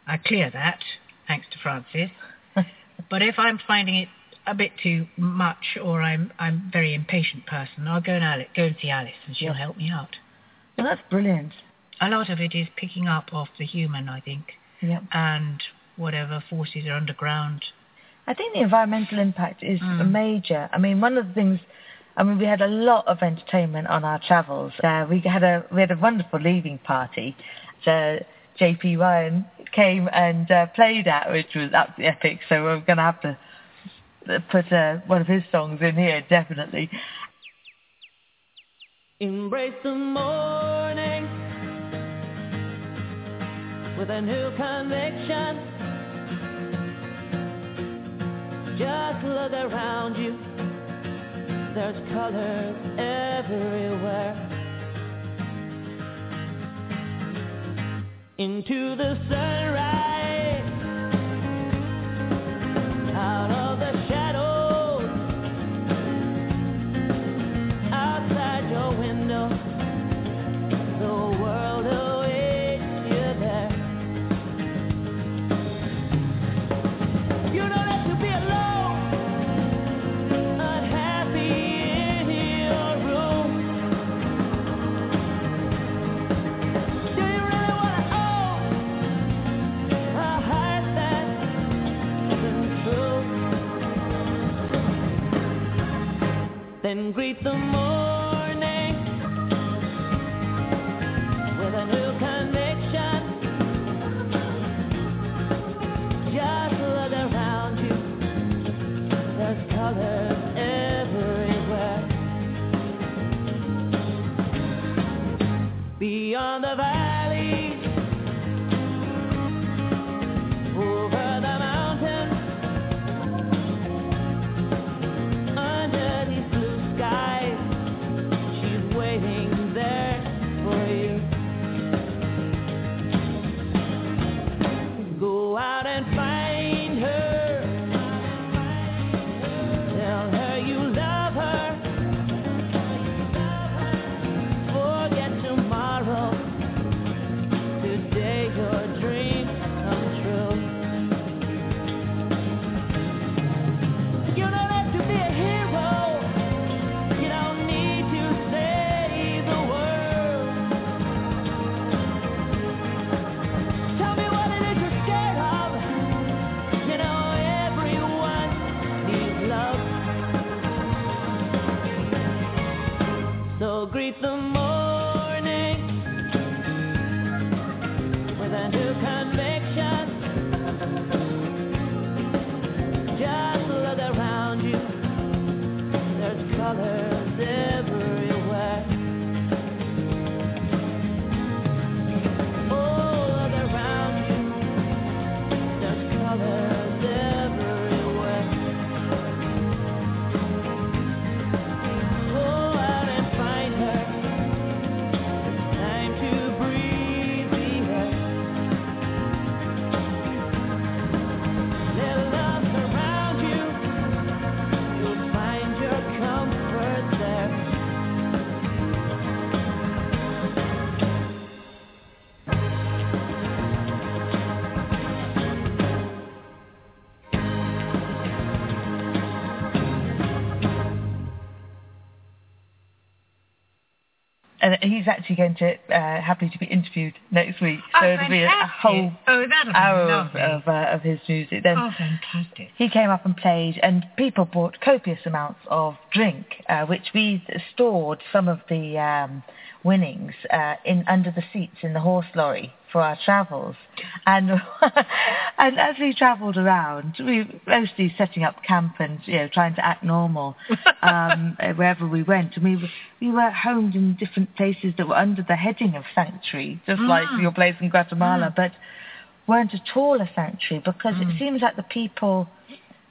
Speaker 4: I clear that, thanks to Frances. [LAUGHS] But if I'm finding it a bit too much or I'm I'm a very impatient person, I'll go and Alice, go and see Alice and she'll
Speaker 2: Yeah.
Speaker 4: help me out.
Speaker 2: Well, that's brilliant.
Speaker 4: A lot of it is picking up off the human, I think,
Speaker 2: Yeah.
Speaker 4: and whatever forces are underground.
Speaker 2: I think the environmental impact is
Speaker 4: Mm.
Speaker 2: major. I mean, one of the things, I mean, we had a lot of entertainment on our travels. Uh, we had a we had a wonderful leaving party. So JP Ryan came and uh, played at, which was absolutely epic. So we're going to have to uh, put uh, one of his songs in here, definitely.
Speaker 3: Embrace the morning with a new conviction. Just look around you. There's colors everywhere. Into the sunrise, Then greet the morning with a new conviction. Just look around you. There's colors everywhere. Beyond the valleys, And
Speaker 2: he's actually going to uh, happy to be interviewed next week.
Speaker 4: Oh,
Speaker 2: so it'll be a, a
Speaker 4: fantastic.
Speaker 2: whole
Speaker 4: Oh,
Speaker 2: hour of, of, uh, of his music. Then
Speaker 4: Oh, fantastic.
Speaker 2: he came up and played, and people bought copious amounts of drink, uh, which we stored some of the um, winnings uh, in under the seats in the horse lorry for our travels. And [LAUGHS] and as we travelled around, we mostly setting up camp and you know trying to act normal [LAUGHS] um, uh, wherever we went. And we were, we were homed in different places that were under the heading of sanctuary, just like
Speaker 4: Mm.
Speaker 2: your place in Guatemala, but weren't at all a sanctuary because
Speaker 4: Mm.
Speaker 2: it seems like the people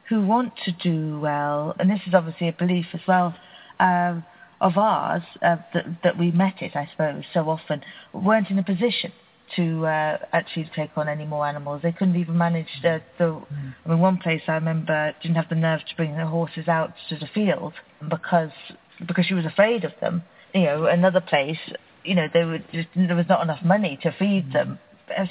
Speaker 2: who want to do well, and this is obviously a belief as well um, of ours uh, that, that we met it, I suppose, so often, weren't in a position to uh, actually take on any more animals. They couldn't even manage the, the. I mean, one place I remember didn't have the nerve to bring the horses out to the field because because she was afraid of them. You know, another place, you know, they were just, there was not enough money to feed them.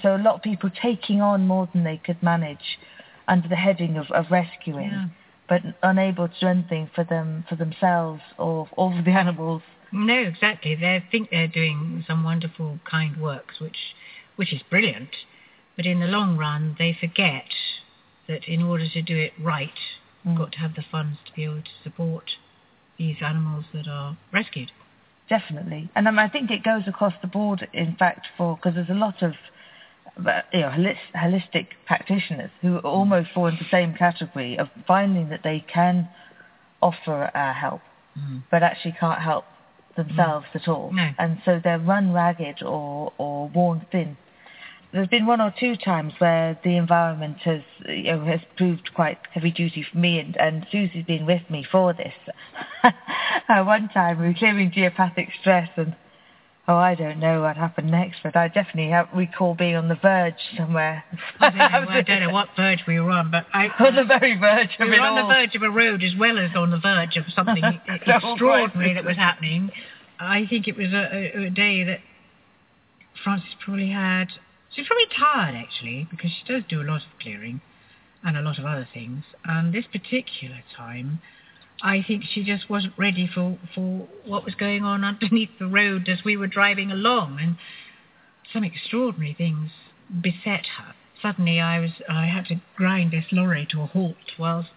Speaker 2: So a lot of people taking on more than they could manage under the heading of, of rescuing,
Speaker 4: Yeah.
Speaker 2: But unable to do anything for them for themselves or or for the animals.
Speaker 4: No, exactly. They think they're doing some wonderful, kind works, which, which is brilliant. But in the long run, they forget that in order to do it right, you've
Speaker 2: Mm.
Speaker 4: got to have the funds to be able to support these animals that are rescued.
Speaker 2: Definitely, and um, I think it goes across the board. In fact, for because there's a lot of you know holis- holistic practitioners who almost fall into the same category of finding that they can offer uh, help, but actually can't help themselves at all,
Speaker 4: No.
Speaker 2: and so they're run ragged or or worn thin. There's been one or two times where the environment has you know has proved quite heavy duty for me, and, and Susi's been with me for this. uh, [LAUGHS] one time we were clearing geopathic stress, and oh, I don't know what happened next, but I definitely have, recall being on the verge somewhere. [LAUGHS]
Speaker 4: I don't, know, I don't know what verge we were on, but I, [LAUGHS]
Speaker 2: on the very verge
Speaker 4: we were on the verge of a road as well as on the verge of something [LAUGHS] extraordinary that was happening. I think it was a, a, a day that Frances probably had. She's probably tired actually because she does do a lot of clearing and a lot of other things. And this particular time, I think she just wasn't ready for for what was going on underneath the road as we were driving along, and some extraordinary things beset her. Suddenly, I was I had to grind this lorry to a halt whilst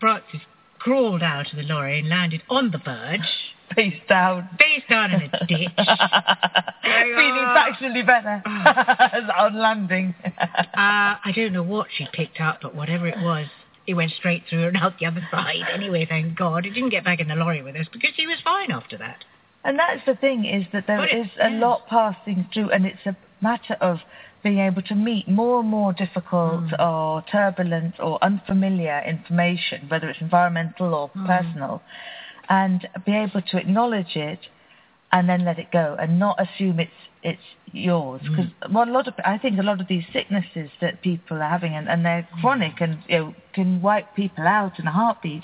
Speaker 4: Frances crawled out of the lorry and landed on the verge,
Speaker 2: Face down.
Speaker 4: face down in a ditch. [LAUGHS]
Speaker 2: Feeling
Speaker 4: "Oh." [LAUGHS]
Speaker 2: fractionally better on landing. [LAUGHS]
Speaker 4: Uh, I don't know what she picked up, but whatever it was, it went straight through and out the other side. Anyway, thank God. He didn't get back in the lorry with us because he was fine after that.
Speaker 2: And that's the thing is that there is a
Speaker 4: yeah.
Speaker 2: lot passing through, and it's a matter of being able to meet more and more difficult
Speaker 4: Mm.
Speaker 2: or turbulent or unfamiliar information, whether it's environmental or
Speaker 4: Mm.
Speaker 2: personal, and be able to acknowledge it and then let it go and not assume it's it's yours
Speaker 4: Mm.
Speaker 2: because well, a lot of I think a lot of these sicknesses that people are having and, and they're chronic and you know can wipe people out in a heartbeat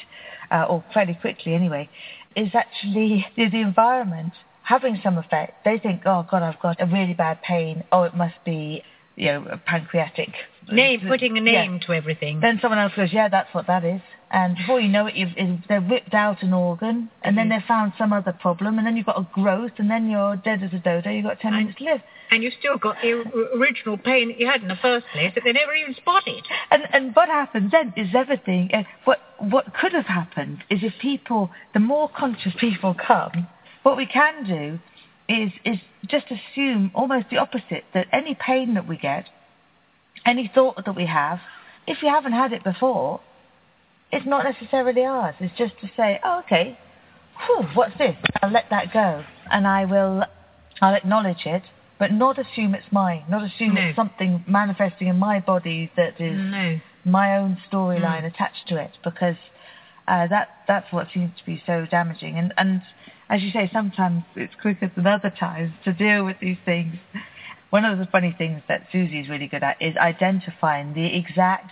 Speaker 2: uh, or fairly quickly anyway is actually [LAUGHS] the, the environment having some effect. They think, oh God, I've got a really bad pain. Oh, it must be you know a pancreatic
Speaker 4: Name, putting a
Speaker 2: Yeah.
Speaker 4: name to everything.
Speaker 2: Then someone else goes, yeah, that's what that is. And before you know it, you've, you've, they've ripped out an organ, and then
Speaker 4: Mhm.
Speaker 2: they've found some other problem, and then you've got a growth, and then you're dead as a dodo. You've got 10
Speaker 4: And-
Speaker 2: minutes to live.
Speaker 4: and you've still got the original pain that you had in the first place that they never even spotted.
Speaker 2: And, and what happens then is everything. Uh, what, what could have happened is if people, the more conscious people come, what we can do is, is just assume almost the opposite that any pain that we get, any thought that we have, if you haven't had it before, it's not necessarily ours. It's just to say, oh, okay, whew, what's this? I'll let that go, and I will, I'll acknowledge it, but not assume it's mine. Not assume
Speaker 4: No.
Speaker 2: it's something manifesting in my body that is
Speaker 4: No.
Speaker 2: my own storyline
Speaker 4: Mm.
Speaker 2: attached to it, because uh, that that's what seems to be so damaging. And and as you say, sometimes it's quicker than other times to deal with these things. One of the funny things that Susi's really good at is identifying the exact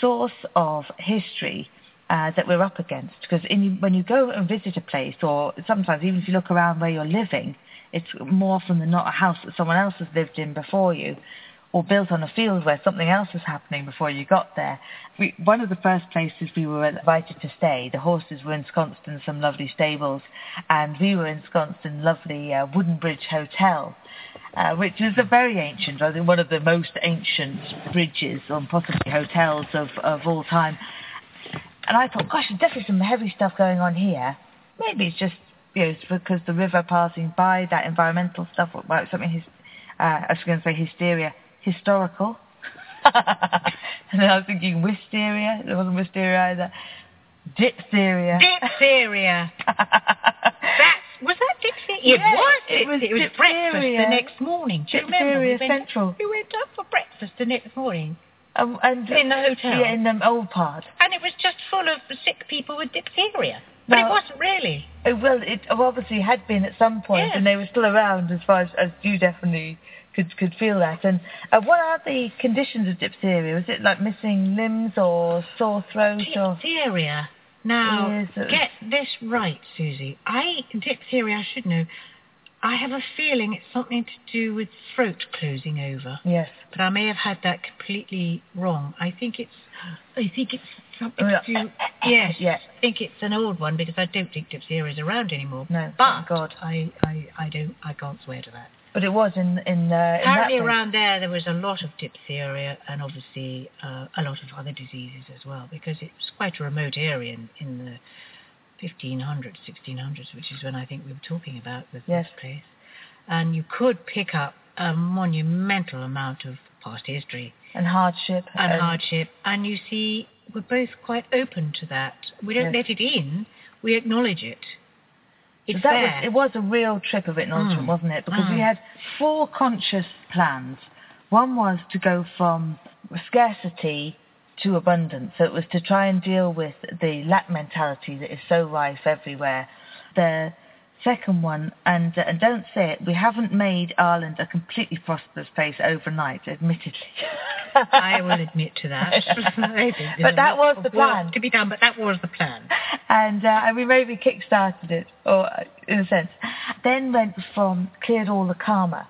Speaker 2: source of history uh, that we're up against. Because in, when you go and visit a place, or sometimes even if you look around where you're living, it's more often than not a house that someone else has lived in before you, or built on a field where something else was happening before you got there. We, one of the first places we were invited to stay, the horses were ensconced in some lovely stables, and we were ensconced in lovely uh, Woodenbridge Hotel uh, which is a very ancient, I think one of the most ancient bridges or possibly hotels of, of all time. And I thought, gosh, there's definitely some heavy stuff going on here. Maybe it's just you know, it's because the river passing by, that environmental stuff, or something, uh, I was going to say hysteria, historical. [LAUGHS] and then I was thinking wisteria, it wasn't wisteria either. Diphtheria.
Speaker 4: Diphtheria. [LAUGHS] That's, was that diphtheria?
Speaker 2: Yeah,
Speaker 4: it was.
Speaker 2: it was
Speaker 4: it was breakfast the next morning. Do you remember? We went,
Speaker 2: Central.
Speaker 4: We went up for breakfast the next morning.
Speaker 2: Um, and
Speaker 4: In the hotel?
Speaker 2: Yeah, in the old part.
Speaker 4: And it was just full of sick people with diphtheria. But it wasn't really.
Speaker 2: Oh, well, it obviously had been at some point,
Speaker 4: Yes.
Speaker 2: and they were still around as far as, as you definitely could could feel that. And uh, what are the conditions of diphtheria? Was it like missing limbs or sore throat or?
Speaker 4: Diphtheria. Now,
Speaker 2: Yes,
Speaker 4: get this right, Susi. I diphtheria. I should know. I have a feeling it's something to do with throat closing over,
Speaker 2: Yes.
Speaker 4: but I may have had that completely wrong. I think it's. I think it's something to do. [COUGHS] Yes.
Speaker 2: Yeah.
Speaker 4: I think it's an old one because I don't think diphtheria is around anymore.
Speaker 2: No,
Speaker 4: But
Speaker 2: God.
Speaker 4: I, I, I don't. I can't swear to that.
Speaker 2: But it was in in, uh, in that
Speaker 4: Apparently
Speaker 2: place.
Speaker 4: around there there was a lot of diphtheria and obviously uh, a lot of other diseases as well because it was quite a remote area in, in the 1500s, 1600s, which is when I think we were talking about with
Speaker 2: Yes.
Speaker 4: this place. And you could pick up a monumental amount of past history
Speaker 2: and hardship
Speaker 4: and hardship. And you see, we're both quite open to that. We don't
Speaker 2: Yes.
Speaker 4: let it in, we acknowledge it. It's
Speaker 2: that was it was a real trip of acknowledgement,
Speaker 4: Mm.
Speaker 2: wasn't it? Because we
Speaker 4: Mm.
Speaker 2: had four conscious plans. One was to go from scarcity to abundance. So it was to try and deal with the lack mentality that is so rife everywhere. The second one, and uh, and don't say it, we haven't made Ireland a completely prosperous place overnight, admittedly. [LAUGHS]
Speaker 4: I will admit to that. [LAUGHS] I think there's
Speaker 2: But that was the plan.
Speaker 4: to be done, but that was the plan.
Speaker 2: and uh, and we maybe kick-started it, or uh, in a sense. Then went from cleared all the karma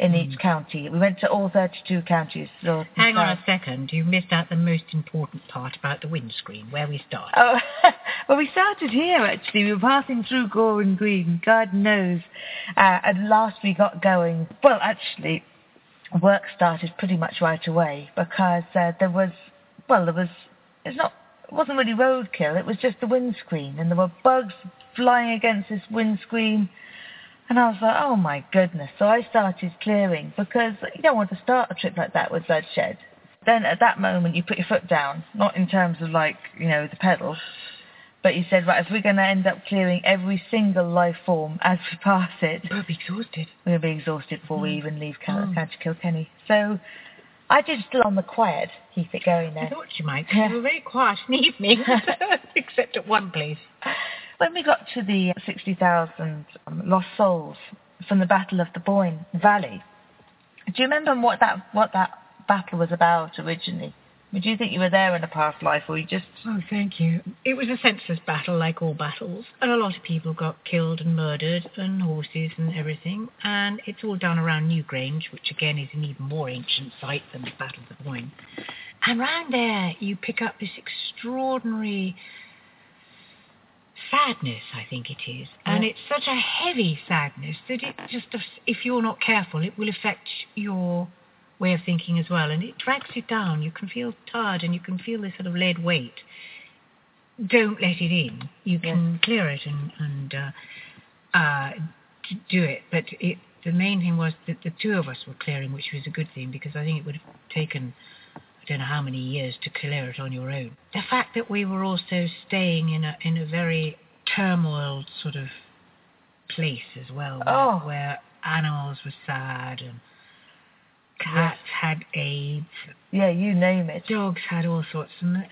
Speaker 2: in each county. We went to all 32 counties. north.
Speaker 4: Hang on a second, you missed out the most important part about the windscreen, where we started.
Speaker 2: Oh, [LAUGHS] well, we started here actually. We were passing through Gowran Green, God knows. Uh, and last we got going, well, actually, work started pretty much right away because uh, there was, well, there was, it's not it wasn't really roadkill, it was just the windscreen, and there were bugs flying against this windscreen. And I was like, oh my goodness. So I started clearing because you don't want to start a trip like that with bloodshed. Then at that moment you put your foot down, not in terms of like, you know, the pedal, but you said, right, if we're going to end up clearing every single life form as we pass it,
Speaker 4: We'll be exhausted.
Speaker 2: we'll be exhausted before we
Speaker 4: Mm.
Speaker 2: even leave Cal-
Speaker 4: Mm.
Speaker 2: County Kilkenny. So I did still on the quiet, keep it going there.
Speaker 4: I thought you might.
Speaker 2: Yeah.
Speaker 4: You were very quiet in the evening, [LAUGHS] [LAUGHS] except at one place.
Speaker 2: When we got to the 60,000 um, lost souls from the Battle of the Boyne Valley, do you remember what that what that battle was about originally? Would you think you were there in a past life, or you just
Speaker 4: Oh, thank you. It was a senseless battle, like all battles, and a lot of people got killed and murdered, and horses and everything. And it's all done around Newgrange, which again is an even more ancient site than the Battle of the Boyne. And round there, you pick up this extraordinary sadness, I think it is, and
Speaker 2: Yeah.
Speaker 4: it's such a heavy sadness that it just, if you're not careful, it will affect your way of thinking as well, and it drags you down. You can feel tired, and you can feel this sort of lead weight. Don't let it in. You can clear it and and uh, uh, do it. But it, the main thing was that the two of us were clearing, which was a good thing because I think it would have taken I don't know how many years to clear it on your own. The fact that we were also staying in a in a very turmoil sort of place as well, where,
Speaker 2: Oh.
Speaker 4: where animals were sad and cats had AIDS,
Speaker 2: yeah, you name it.
Speaker 4: dogs had all sorts, and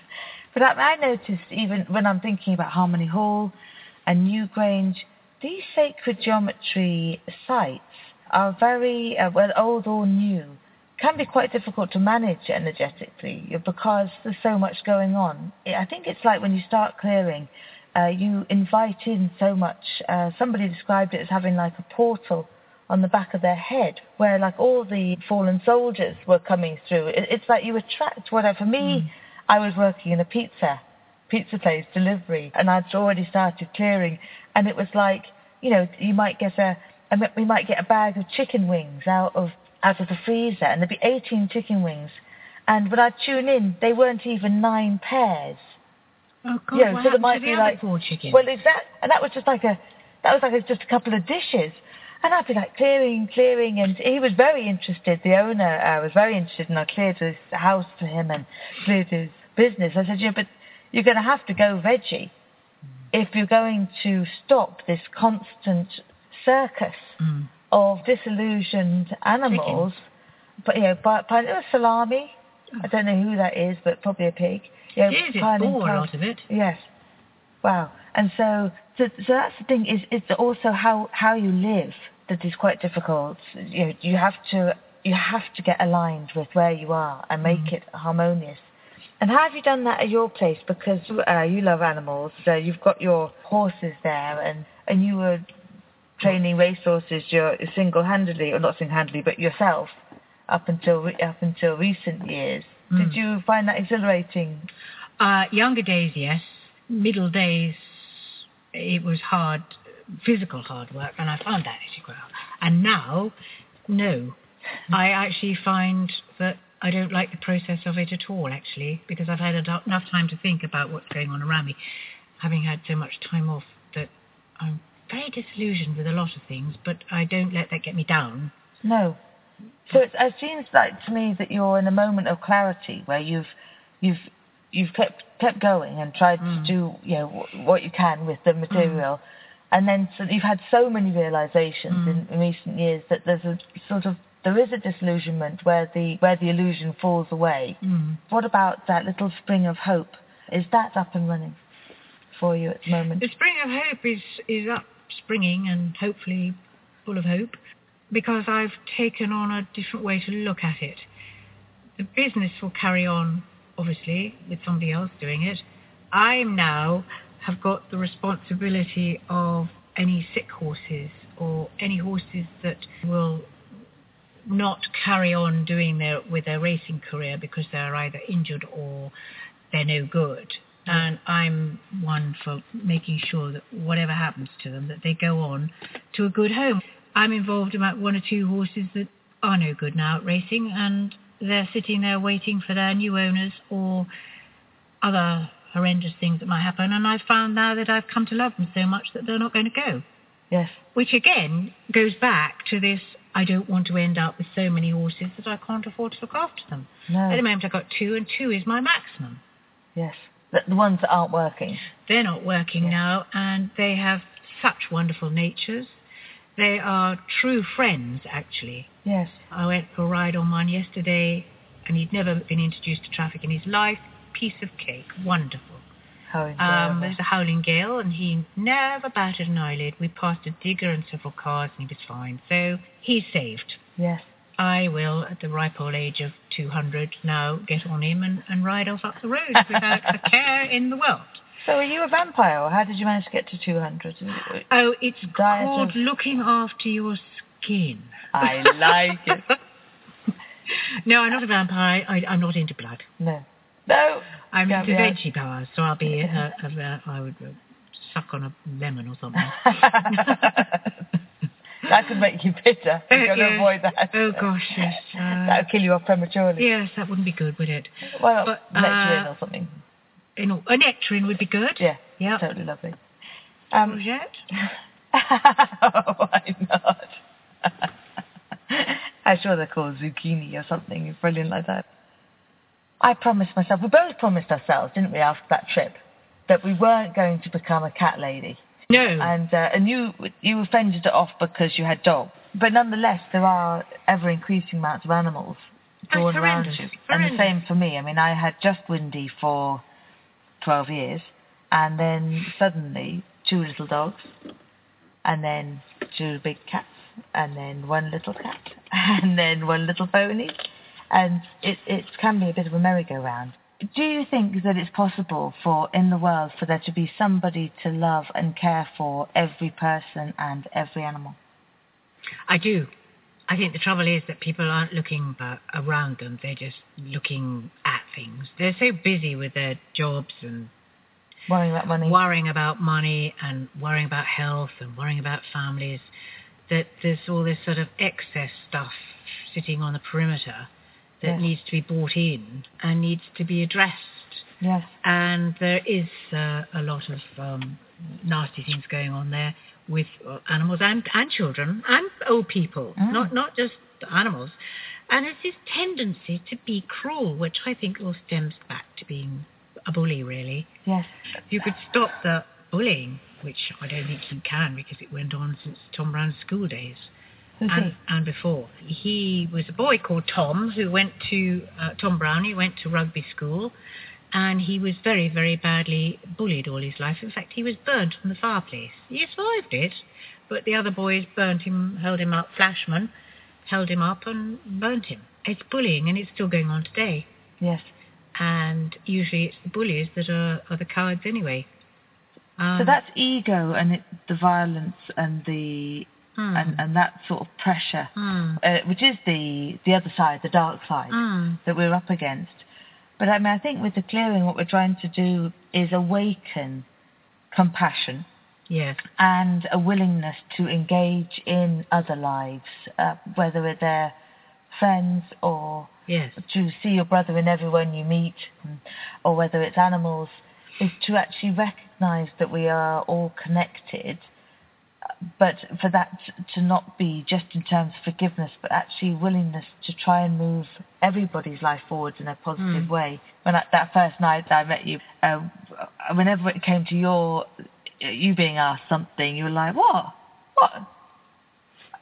Speaker 2: But I, I noticed even when I'm thinking about Harmony Hall and Newgrange, these sacred geometry sites are very, uh, well, old or new, can be quite difficult to manage energetically because there's so much going on. I think it's like when you start clearing, uh, you invite in so much. Uh, somebody described it as having like a portal on the back of their head where like all the fallen soldiers were coming through. It, it's like you attract whatever. For me, I was working in a pizza, pizza place delivery, and I'd already started clearing, and it was like, you know, you might get a we might get a bag of chicken wings out of out of the freezer, and there'd be 18 chicken wings, and when I'd tune in, they weren't even nine pairs.
Speaker 4: oh god,
Speaker 2: Yeah,
Speaker 4: what
Speaker 2: so there might be like-
Speaker 4: poor chicken?
Speaker 2: Well, and that was just like a, that was like a, just a couple of dishes. And I'd be like clearing, clearing, and he was very interested. The owner uh, was very interested, and I cleared his house for him and cleared his business. I said, yeah, but you're going to have to go veggie if you're going to stop this constant circus
Speaker 4: Mm.
Speaker 2: Of disillusioned animals. But you know, by, by was salami. I don't know who that is, but probably a pig. You know,
Speaker 4: It is, it's a
Speaker 2: past-
Speaker 4: lot of it.
Speaker 2: Yes. Wow. And so, so, so that's the thing. Is it's also how how you live that is quite difficult. You know, you have to you have to get aligned with where you are and make
Speaker 4: Mm.
Speaker 2: it harmonious. And how have you done that at your place? Because uh, you love animals. So you've got your horses there, and and you were training racehorses your single-handedly, or not single-handedly, but yourself, up until up until recent years. Did
Speaker 4: Mm.
Speaker 2: you find that exhilarating?
Speaker 4: Uh, younger days, yes. Middle days, it was hard, physical hard work, and I found that actually quite hard. And now, no. [LAUGHS] I actually find that I don't like the process of it at all, actually, because I've had enough time to think about what's going on around me, having had so much time off that I'm very disillusioned with a lot of things, but I don't let that get me down.
Speaker 2: No. So it, seems like to me that you're in a moment of clarity where you've you've you've kept kept going and tried
Speaker 4: Mm.
Speaker 2: to do you know what you can with the material, and then so you've had so many realizations
Speaker 4: Mm.
Speaker 2: in, in recent years that there's a sort of there is a disillusionment where the where the illusion falls away.
Speaker 4: Mm.
Speaker 2: What about that little spring of hope? Is that up and running for you at the moment?
Speaker 4: The spring of hope is is up springing and hopefully full of hope because I've taken on a different way to look at it. The business will carry on, obviously, with somebody else doing it. I now have got the responsibility of any sick horses or any horses that will not carry on doing their with their racing career because they're either injured or they're no good. And I'm one for making sure that whatever happens to them, that they go on to a good home. I'm involved in about one or two horses that are no good now at racing, and they're sitting there waiting for their new owners or other horrendous things that might happen, and I've found now that I've come to love them so much that they're not going to go.
Speaker 2: Yes.
Speaker 4: Which again goes back to this I don't want to end up with so many horses that I can't afford to look after them.
Speaker 2: No.
Speaker 4: At the moment I've got two, and two is my maximum.
Speaker 2: Yes. The, the ones that aren't working.
Speaker 4: They're not working
Speaker 2: Yeah.
Speaker 4: now, and they have such wonderful natures. They are true friends, actually.
Speaker 2: Yes.
Speaker 4: I went for a ride on one yesterday, and he'd never been introduced to traffic in his life. Piece of cake, wonderful.
Speaker 2: How
Speaker 4: Um,
Speaker 2: enjoyable.
Speaker 4: there was a howling gale, and he never batted an eyelid. We passed a digger and several cars, and he was fine. So he's saved.
Speaker 2: yes.
Speaker 4: I will, at the ripe old age of 200 now, get on him and, and ride off up the road without a care in the world. [LAUGHS]
Speaker 2: So are you a vampire, or how did you manage to get to 200?
Speaker 4: Oh, it's
Speaker 2: Diet
Speaker 4: called
Speaker 2: of-
Speaker 4: looking after your skin.
Speaker 2: I like it. [LAUGHS]
Speaker 4: no, I'm not a vampire. I, I'm not into blood.
Speaker 2: No. No.
Speaker 4: I'm into veggie powers, so I'll be. Uh, uh, I would uh, suck on a lemon or something. [LAUGHS]
Speaker 2: that could make you bitter. You've got to avoid that.
Speaker 4: Oh gosh, yes.
Speaker 2: that
Speaker 4: Uh,
Speaker 2: would kill you off prematurely.
Speaker 4: yes, that wouldn't be good, would it?
Speaker 2: Well,
Speaker 4: But,
Speaker 2: nectarine
Speaker 4: uh,
Speaker 2: or something.
Speaker 4: You know, a nectarine would be good.
Speaker 2: Yeah.
Speaker 4: Yeah.
Speaker 2: Totally lovely. Um,
Speaker 4: Courgette? [LAUGHS]
Speaker 2: why not? [LAUGHS] I'm sure they're called zucchini or something brilliant like that. I promised myself, we both promised ourselves, didn't we, after that trip, that we weren't going to become a cat lady.
Speaker 4: No.
Speaker 2: And uh, and you you fended it off because you had dogs. But nonetheless, there are ever increasing amounts of animals drawn around
Speaker 4: horrendous,
Speaker 2: you. And the same for me. I mean, I had just Windy for 12 years, and then suddenly two little dogs, and then two big cats, and then one little cat, [LAUGHS] and then one little pony, and it it can be a bit of a merry-go-round. Do you think that it's possible for in the world for there to be somebody to love and care for every person and every animal?
Speaker 4: I do. I think the trouble is that people aren't looking around them. They're just looking at things. They're so busy with their jobs and
Speaker 2: Worrying about money.
Speaker 4: worrying about money and worrying about health and worrying about families that there's all this sort of excess stuff sitting on the perimeter that
Speaker 2: Yes.
Speaker 4: needs to be brought in and needs to be addressed.
Speaker 2: Yes.
Speaker 4: and there is uh, a lot of um, nasty things going on there with uh, animals and, and children and old people,
Speaker 2: Mm.
Speaker 4: not not just animals. And it's this tendency to be cruel, which I think all stems back to being a bully, really.
Speaker 2: Yes.
Speaker 4: You could stop the bullying, which I don't think you can because it went on since Tom Brown's school days
Speaker 2: Who's
Speaker 4: and,
Speaker 2: he?
Speaker 4: and before. He was a boy called Tom who went to uh, Tom Brown. He went to rugby school, and he was very, very badly bullied all his life. In fact, he was burnt on the fireplace. He survived it, but the other boys burnt him, held him up, flashman, held him up and burnt him. It's bullying, and it's still going on today.
Speaker 2: Yes.
Speaker 4: And usually, it's the bullies that are, are the cowards anyway. Um,
Speaker 2: So that's ego and it, the violence and the
Speaker 4: hmm,
Speaker 2: and, and that sort of pressure,
Speaker 4: hmm,
Speaker 2: uh, which is the the other side, the dark side
Speaker 4: hmm.
Speaker 2: that we're up against. But I mean, I think with the clearing, what we're trying to do is awaken compassion
Speaker 4: Yes.
Speaker 2: and a willingness to engage in other lives, uh, whether they're friends or
Speaker 4: Yes.
Speaker 2: to see your brother in everyone you meet, mm, or whether it's animals, is to actually recognise that we are all connected, but for that to not be just in terms of forgiveness, but actually willingness to try and move everybody's life forwards in a positive
Speaker 4: Mm.
Speaker 2: way. When I, that first night I met you, uh, whenever it came to your you being asked something, you were like, "What? What?"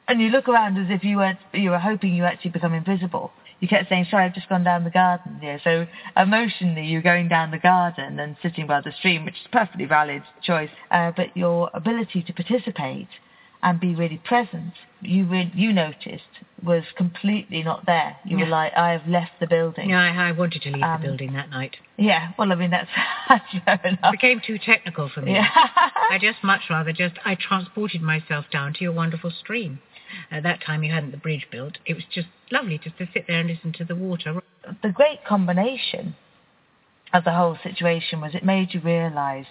Speaker 2: and you look around as if you were you were hoping you actually become invisible. You kept saying, "Sorry, I've just gone down the garden." Yeah, so emotionally, you're going down the garden and sitting by the stream, which is a perfectly valid choice. Uh, but your ability to participate and be really present, you re- you noticed was completely not there. You were like, "I have left the building."
Speaker 4: Yeah, I, I wanted to leave
Speaker 2: Um,
Speaker 4: the building that night.
Speaker 2: Yeah, well, I mean that's, that's [LAUGHS] fair
Speaker 4: It
Speaker 2: enough.
Speaker 4: became too technical for me.
Speaker 2: Yeah.
Speaker 4: I just much rather just I transported myself down to your wonderful stream. At that time you hadn't the bridge built. It was just lovely just to sit there and listen to the water.
Speaker 2: the great combination of the whole situation was it made you realise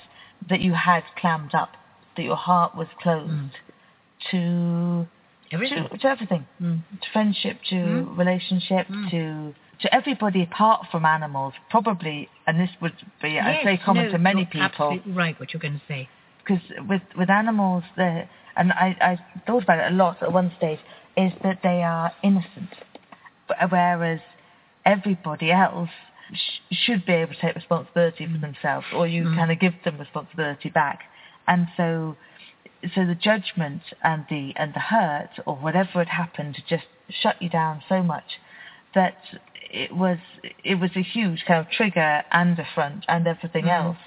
Speaker 2: that you had clammed up, that your heart was closed to,
Speaker 4: Everything.
Speaker 2: to to everything,
Speaker 4: Mm.
Speaker 2: to friendship, to
Speaker 4: Mm.
Speaker 2: relationship,
Speaker 4: Mm.
Speaker 2: to to everybody apart from animals, probably, and this would be,
Speaker 4: yes,
Speaker 2: I'd say, common
Speaker 4: no,
Speaker 2: to many
Speaker 4: you're
Speaker 2: people.
Speaker 4: Absolutely right. What you're going to say.
Speaker 2: Because with with animals, the and I I thought about it a lot at one stage, is that they are innocent, whereas everybody else sh- should be able to take responsibility for themselves, or you
Speaker 4: Mm.
Speaker 2: kind of give them responsibility back, and so so the judgment and the and the hurt or whatever had happened just shut you down so much that it was it was a huge kind of trigger and affront and everything
Speaker 4: Mhm.
Speaker 2: else.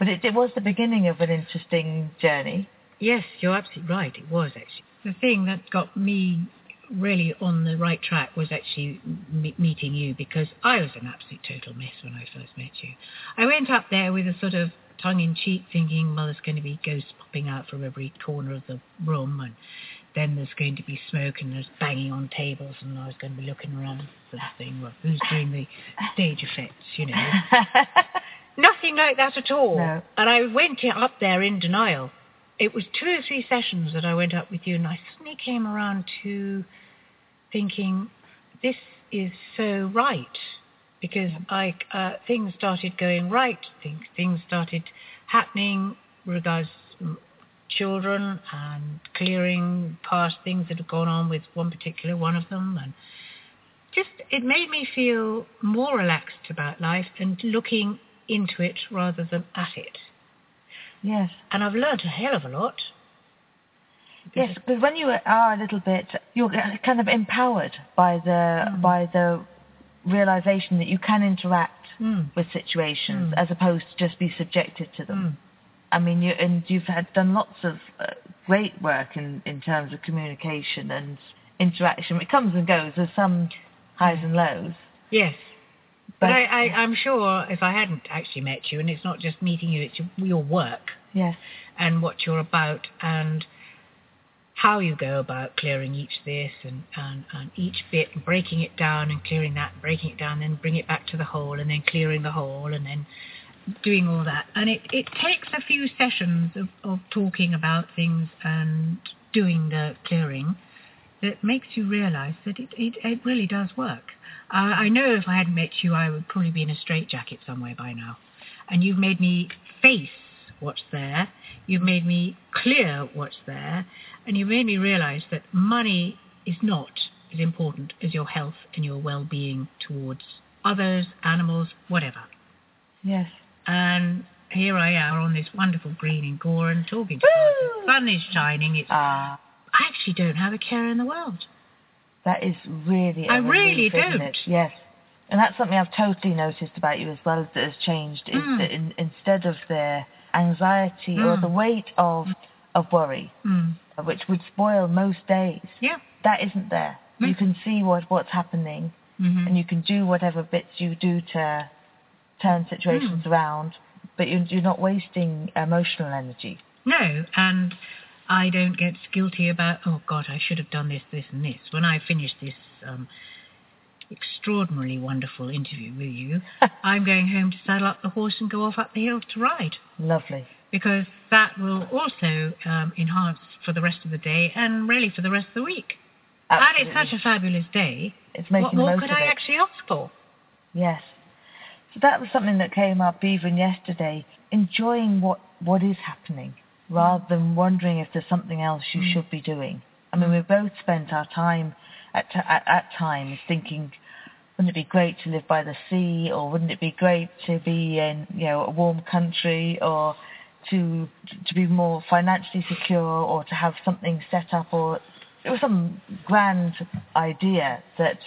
Speaker 2: But it, it was the beginning of an interesting journey.
Speaker 4: Yes, you're absolutely right. It was actually the thing that got me really on the right track was actually m- meeting you because I was an absolute total mess when I first met you. I went up there with a sort of tongue in cheek thinking, well, there's going to be ghosts popping out from every corner of the room and then there's going to be smoke and there's banging on tables and I was going to be looking around thing, well, who's doing the stage effects, you know. [LAUGHS] Nothing like that at all.
Speaker 2: No.
Speaker 4: And I went up there in denial. It was two or three sessions that I went up with you, and I suddenly came around to thinking, this is so right. Because I, uh, things started going right, things, things started happening regards children and clearing past things that had gone on with one particular one of them. And just, it made me feel more relaxed about life and looking into it rather than at it.
Speaker 2: yes.
Speaker 4: And I've learned a hell of a lot.
Speaker 2: Yes, because when you are a little bit, you're kind of empowered by the
Speaker 4: Mm.
Speaker 2: by the realization that you can interact
Speaker 4: Mm.
Speaker 2: with situations
Speaker 4: Mm.
Speaker 2: as opposed to just be subjected to them.
Speaker 4: Mm.
Speaker 2: I mean, you and you've had done lots of uh, great work in in terms of communication and interaction. It comes and goes. There's some highs and lows.
Speaker 4: Yes. But,
Speaker 2: But-
Speaker 4: I, I, I'm sure if I hadn't actually met you, and it's not just meeting you, it's your, your work
Speaker 2: Yes.
Speaker 4: and what you're about and how you go about clearing each this and, and, and each bit, and breaking it down and clearing that, breaking it down, and then bring it back to the whole, and then clearing the whole, and then doing all that. And it, it takes a few sessions of, of talking about things and doing the clearing that makes you realize that it, it, it really does work. Uh, I know if I hadn't met you, I would probably be in a straitjacket somewhere by now. And you've made me face what's there. You've made me clear what's there. And you've made me realize that money is not as important as your health and your well-being towards others, animals, whatever.
Speaker 2: Yes.
Speaker 4: And here I am on this wonderful green in Gowran talking to you. The sun is shining. It's,
Speaker 2: Ah,
Speaker 4: I actually don't have a care in the world.
Speaker 2: That is really.
Speaker 4: I really
Speaker 2: relief,
Speaker 4: don't.
Speaker 2: Yes. And that's something I've totally noticed about you as well that has changed is
Speaker 4: Mm.
Speaker 2: that in, instead of the anxiety or
Speaker 4: Mm.
Speaker 2: the weight of of worry,
Speaker 4: Mm.
Speaker 2: which would spoil most days,
Speaker 4: Yeah.
Speaker 2: that isn't there. You
Speaker 4: Mm.
Speaker 2: can see what what's happening,
Speaker 4: hmm
Speaker 2: and you can do whatever bits you do to turn situations
Speaker 4: Mm.
Speaker 2: around, but you're, you're not wasting emotional energy.
Speaker 4: No, and I don't get guilty about, oh God, I should have done this, this, and this. When I finish this um, extraordinarily wonderful interview with you, [LAUGHS] I'm going home to saddle up the horse and go off up the hill to ride.
Speaker 2: Lovely.
Speaker 4: Because that will also um, enhance for the rest of the day and really for the rest of the week.
Speaker 2: Absolutely.
Speaker 4: And it's such a fabulous day.
Speaker 2: It's making
Speaker 4: what more could I actually ask for?
Speaker 2: Yes. So that was something that came up even yesterday. Enjoying what, what is happening rather than wondering if there's something else you
Speaker 4: Mm.
Speaker 2: should be doing. I mean, we've both spent our time at, t- at, at times thinking, wouldn't it be great to live by the sea or wouldn't it be great to be in, you know, a warm country or to, to be more financially secure or to have something set up or it was some grand idea that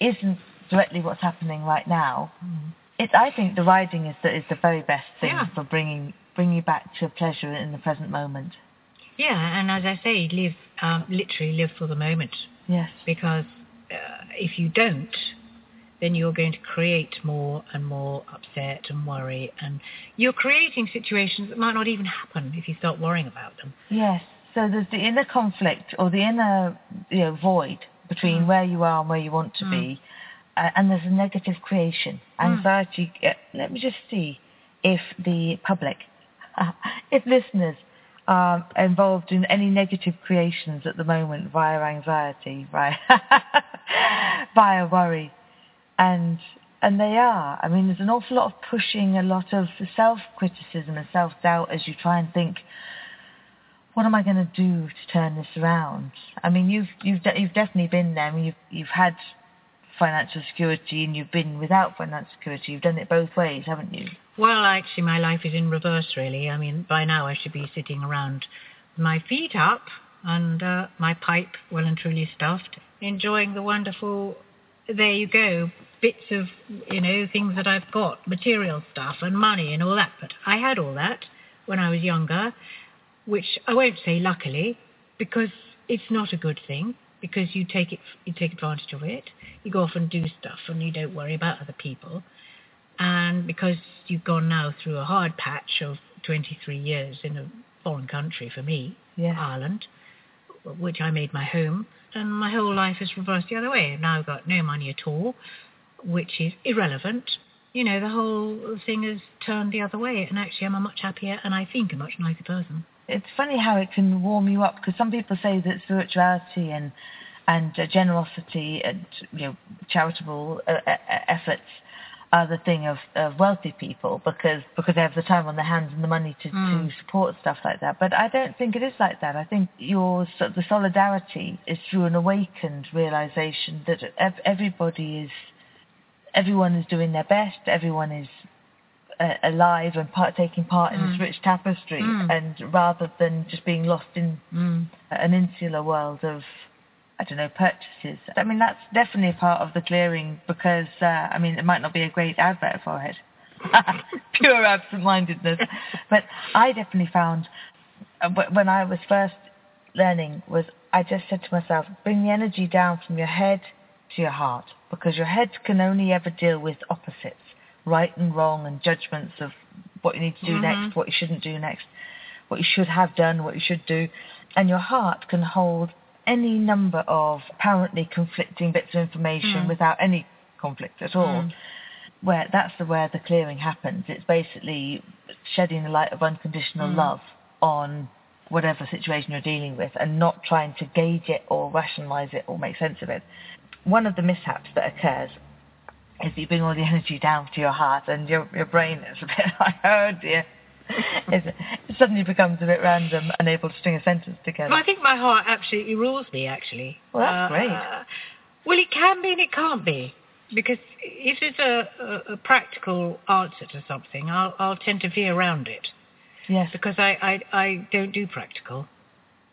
Speaker 2: isn't directly what's happening right now.
Speaker 4: Mm.
Speaker 2: It's, I think the riding is the, is the very best thing
Speaker 4: Yeah.
Speaker 2: for bringing bringing you back to pleasure in the present moment.
Speaker 4: Yeah, and as I say, live, um, literally live for the moment.
Speaker 2: Yes.
Speaker 4: because uh, if you don't, then you're going to create more and more upset and worry, and you're creating situations that might not even happen if you start worrying about them.
Speaker 2: Yes. So there's the inner conflict or the inner you know, void between
Speaker 4: Mm.
Speaker 2: where you are and where you want to
Speaker 4: Mm.
Speaker 2: be, and there's a negative creation,
Speaker 4: Mm.
Speaker 2: anxiety. Uh, let me just see if the public, [LAUGHS] if listeners are involved in any negative creations at the moment via anxiety, via, [LAUGHS] via worry. and and they are. I mean, there's an awful lot of pushing, a lot of self-criticism and self-doubt as you try and think, what am I going to do to turn this around? I mean, you've you've de- you've definitely been there. I mean, you've you've had financial security and you've been without financial security. You've done it both ways, haven't you?
Speaker 4: Well, actually, my life is in reverse, really. I mean, by now I should be sitting around my feet up and uh, my pipe well and truly stuffed, enjoying the wonderful, there you go, bits of, you know, things that I've got, material stuff and money and all that. But I had all that when I was younger, which I won't say luckily, because it's not a good thing, because you take it, you take advantage of it. You go off and do stuff and you don't worry about other people. And because you've gone now through a hard patch of 23 years in a foreign country for me,
Speaker 2: Yeah.
Speaker 4: Ireland, which I made my home, and my whole life is reversed the other way. Now I've got no money at all, which is irrelevant. You know, the whole thing has turned the other way, and actually I'm a much happier and I think a much nicer person.
Speaker 2: It's funny how it can warm you up because some people say that spirituality and and uh, generosity and you know charitable uh, uh, efforts are the thing of, of wealthy people because because they have the time on their hands and the money to,
Speaker 4: Mm.
Speaker 2: to support stuff like that. But I don't think it is like that. I think your so- the solidarity is through an awakened realization that everybody is everyone is doing their best. Everyone is uh, alive and part, taking part in this
Speaker 4: Mm.
Speaker 2: rich tapestry,
Speaker 4: Mm.
Speaker 2: and rather than just being lost in
Speaker 4: Mm.
Speaker 2: an insular world of I don't know purchases. I mean that's definitely a part of the clearing because uh, I mean it might not be a great advert for it, [LAUGHS] pure absent-mindedness, but I definitely found uh, when I was first learning was I just said to myself bring the energy down from your head to your heart because your head can only ever deal with right and wrong, and judgments of what you need to do
Speaker 4: Mhm.
Speaker 2: next, what you shouldn't do next, what you should have done, what you should do, and your heart can hold any number of apparently conflicting bits of information
Speaker 4: Mm.
Speaker 2: without any conflict at all.
Speaker 4: Mm.
Speaker 2: Where that's the where the clearing happens. It's basically shedding the light of unconditional
Speaker 4: Mm.
Speaker 2: love on whatever situation you're dealing with and not trying to gauge it or rationalize it or make sense of it. One of the mishaps that occurs is you bring all the energy down to your heart and your, your brain is a bit [LAUGHS] like, oh dear. It suddenly becomes a bit random, unable to string a sentence together.
Speaker 4: Well, I think my heart absolutely rules me, actually.
Speaker 2: Well, that's
Speaker 4: Uh,
Speaker 2: great.
Speaker 4: uh, well, it can be and it can't be. Because if there's a, a, a practical answer to something, I'll, I'll tend to veer around it.
Speaker 2: yes.
Speaker 4: Because I, I, I don't do practical.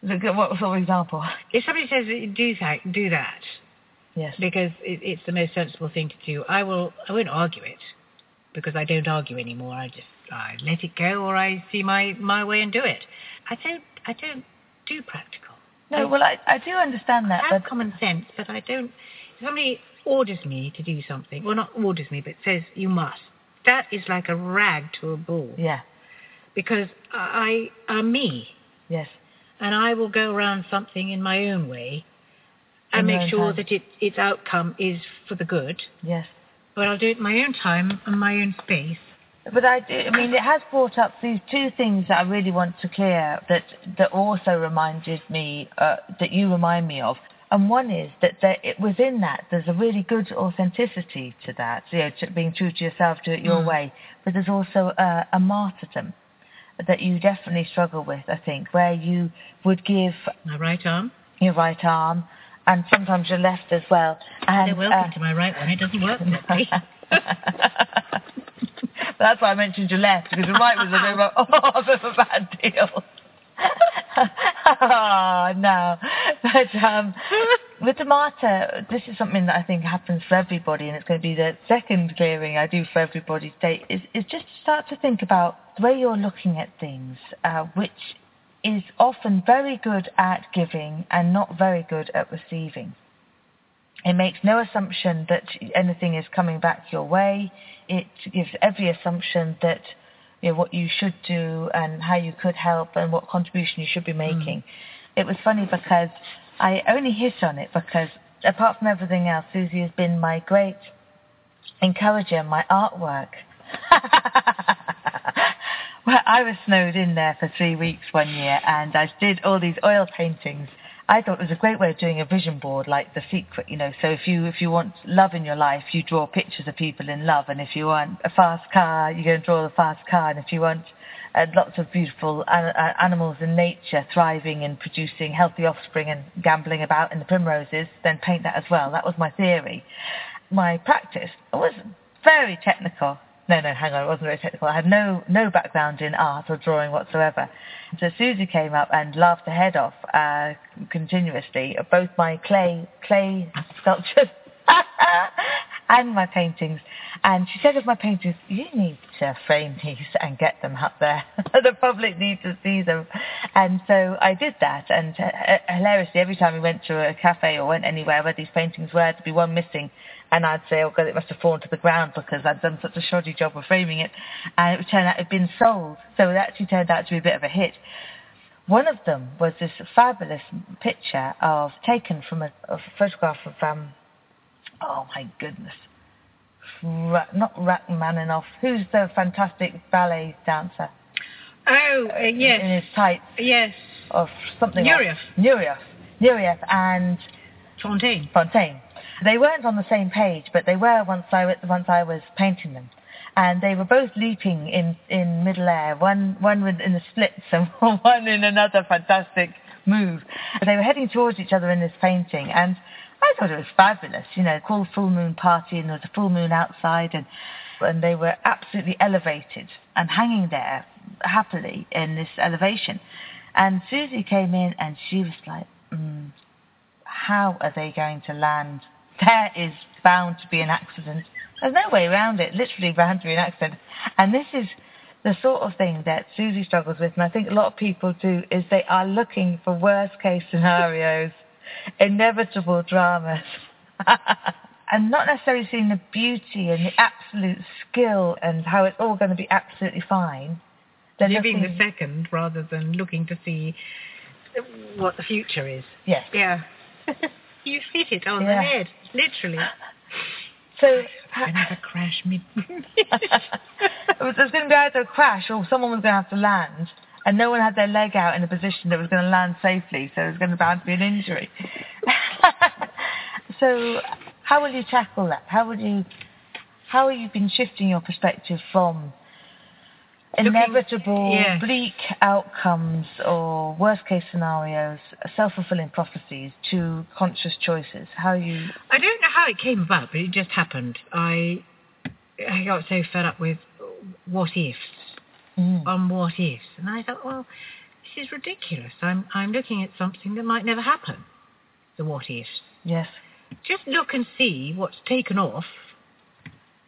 Speaker 2: Look at what sort of example?
Speaker 4: If somebody says do that, do that,
Speaker 2: Yes.
Speaker 4: because it, it's the most sensible thing to do, I will. I won't argue it, because I don't argue anymore. I just I let it go, or I see my my way and do it. I don't. I don't do practical.
Speaker 2: No, well, I, I do understand that,
Speaker 4: I have
Speaker 2: but
Speaker 4: common sense, but I don't. Somebody orders me to do something, well, not orders me, but says you must. That is like a rag to a bull,
Speaker 2: yeah,
Speaker 4: because I am me,
Speaker 2: yes,
Speaker 4: and I will go around something in my own way, and make sure
Speaker 2: time.
Speaker 4: that it, its outcome is for the good.
Speaker 2: yes.
Speaker 4: But I'll do it in my own time and my own space.
Speaker 2: But I, do, I mean, it has brought up these two things that I really want to clear that that also reminded me uh, that you remind me of. And one is that there, it, within that there's a really good authenticity to that, you know, to being true to yourself, do it your
Speaker 4: Mm.
Speaker 2: way. But there's also a, a martyrdom that you definitely struggle with, I think, where you would give
Speaker 4: My right arm.
Speaker 2: your right arm and sometimes your left as well. And,
Speaker 4: They're welcome
Speaker 2: uh,
Speaker 4: to my right one. It doesn't work. [LAUGHS]
Speaker 2: That's why I mentioned your left, because your right was a bit of a, [LAUGHS] oh, a bit of a bad deal. [LAUGHS] oh, no. But um, with the martyr, this is something that I think happens for everybody, and it's going to be the second clearing I do for everybody today, is, is just start to think about the way you're looking at things, uh, which is often very good at giving and not very good at receiving. It makes no assumption that anything is coming back your way. It gives every assumption that you know, what you should do and how you could help and what contribution you should be hmm. making. It was funny because I only hit on it because apart from everything else, Susi has been my great encourager in my artwork. [LAUGHS] well, I was snowed in there for three weeks one year and I did all these oil paintings I thought it was a great way of doing a vision board, like The Secret, you know. So if you if you want love in your life, you draw pictures of people in love, and if you want a fast car, you go and draw the fast car, and if you want uh, lots of beautiful an- uh, animals in nature thriving and producing healthy offspring and gambling about in the primroses, then paint that as well. That was my theory. My practice was very technical. No, no, hang on, it wasn't very technical. I had no no background in art or drawing whatsoever. So Susi came up and laughed her head off uh, continuously at both my clay clay sculptures [LAUGHS] and my paintings. And she said of my paintings, you need to frame these and get them up there. [LAUGHS] the public need to see them. And so I did that. And uh, hilariously, every time we went to a cafe or went anywhere where these paintings were, there'd be one missing. And I'd say, oh God, it must have fallen to the ground because I'd done such a shoddy job of framing it. And it would turn out it had been sold. So it actually turned out to be a bit of a hit. One of them was this fabulous picture of taken from a, a photograph of um, oh my goodness, Ra- not Rachmaninoff. Who's the fantastic ballet dancer?
Speaker 4: Oh, uh, yes.
Speaker 2: In his tights.
Speaker 4: Yes.
Speaker 2: Of something.
Speaker 4: Nureyev.
Speaker 2: Nureyev. Nureyev and
Speaker 4: Fonteyn.
Speaker 2: Fonteyn. They weren't on the same page, but they were once I once I was painting them. And they were both leaping in, in middle air, one one in the splits [LAUGHS] and one in another fantastic move. And they were heading towards each other in this painting, and I thought it was fabulous. You know, called full moon party, and there was a full moon outside, and and they were absolutely elevated and hanging there happily in this elevation. And Susi came in, and she was like, mm, "How are they going to land? There is bound to be an accident. There's no way around it. Literally bound to be an accident." And this is the sort of thing that Susi struggles with, and I think a lot of people do, is they are looking for worst case scenarios [LAUGHS] inevitable dramas. [LAUGHS] and not necessarily seeing the beauty and the absolute skill and how it's all going to be absolutely fine.
Speaker 4: They're Living looking... the second rather than looking to see what the future is.
Speaker 2: Yes.
Speaker 4: Yeah. [LAUGHS] you hit it on yeah. the head, literally. [LAUGHS]
Speaker 2: So
Speaker 4: another crash mid. [LAUGHS]
Speaker 2: There's going to be either a crash or someone was going to have to land and no one had their leg out in a position that was going to land safely, so there was going to bound to be an injury. so how will you tackle that? How will you, how have you been shifting your perspective from inevitable,
Speaker 4: yeah.
Speaker 2: bleak outcomes or worst case scenarios, self-fulfilling prophecies to conscious choices? How you?
Speaker 4: I don't know how it came about, but it just happened. I I got so fed up with what ifs
Speaker 2: mm.
Speaker 4: on what ifs. And I thought, well, this is ridiculous. I'm, I'm looking at something that might never happen. The what ifs.
Speaker 2: Yes.
Speaker 4: Just look and see what's taken off,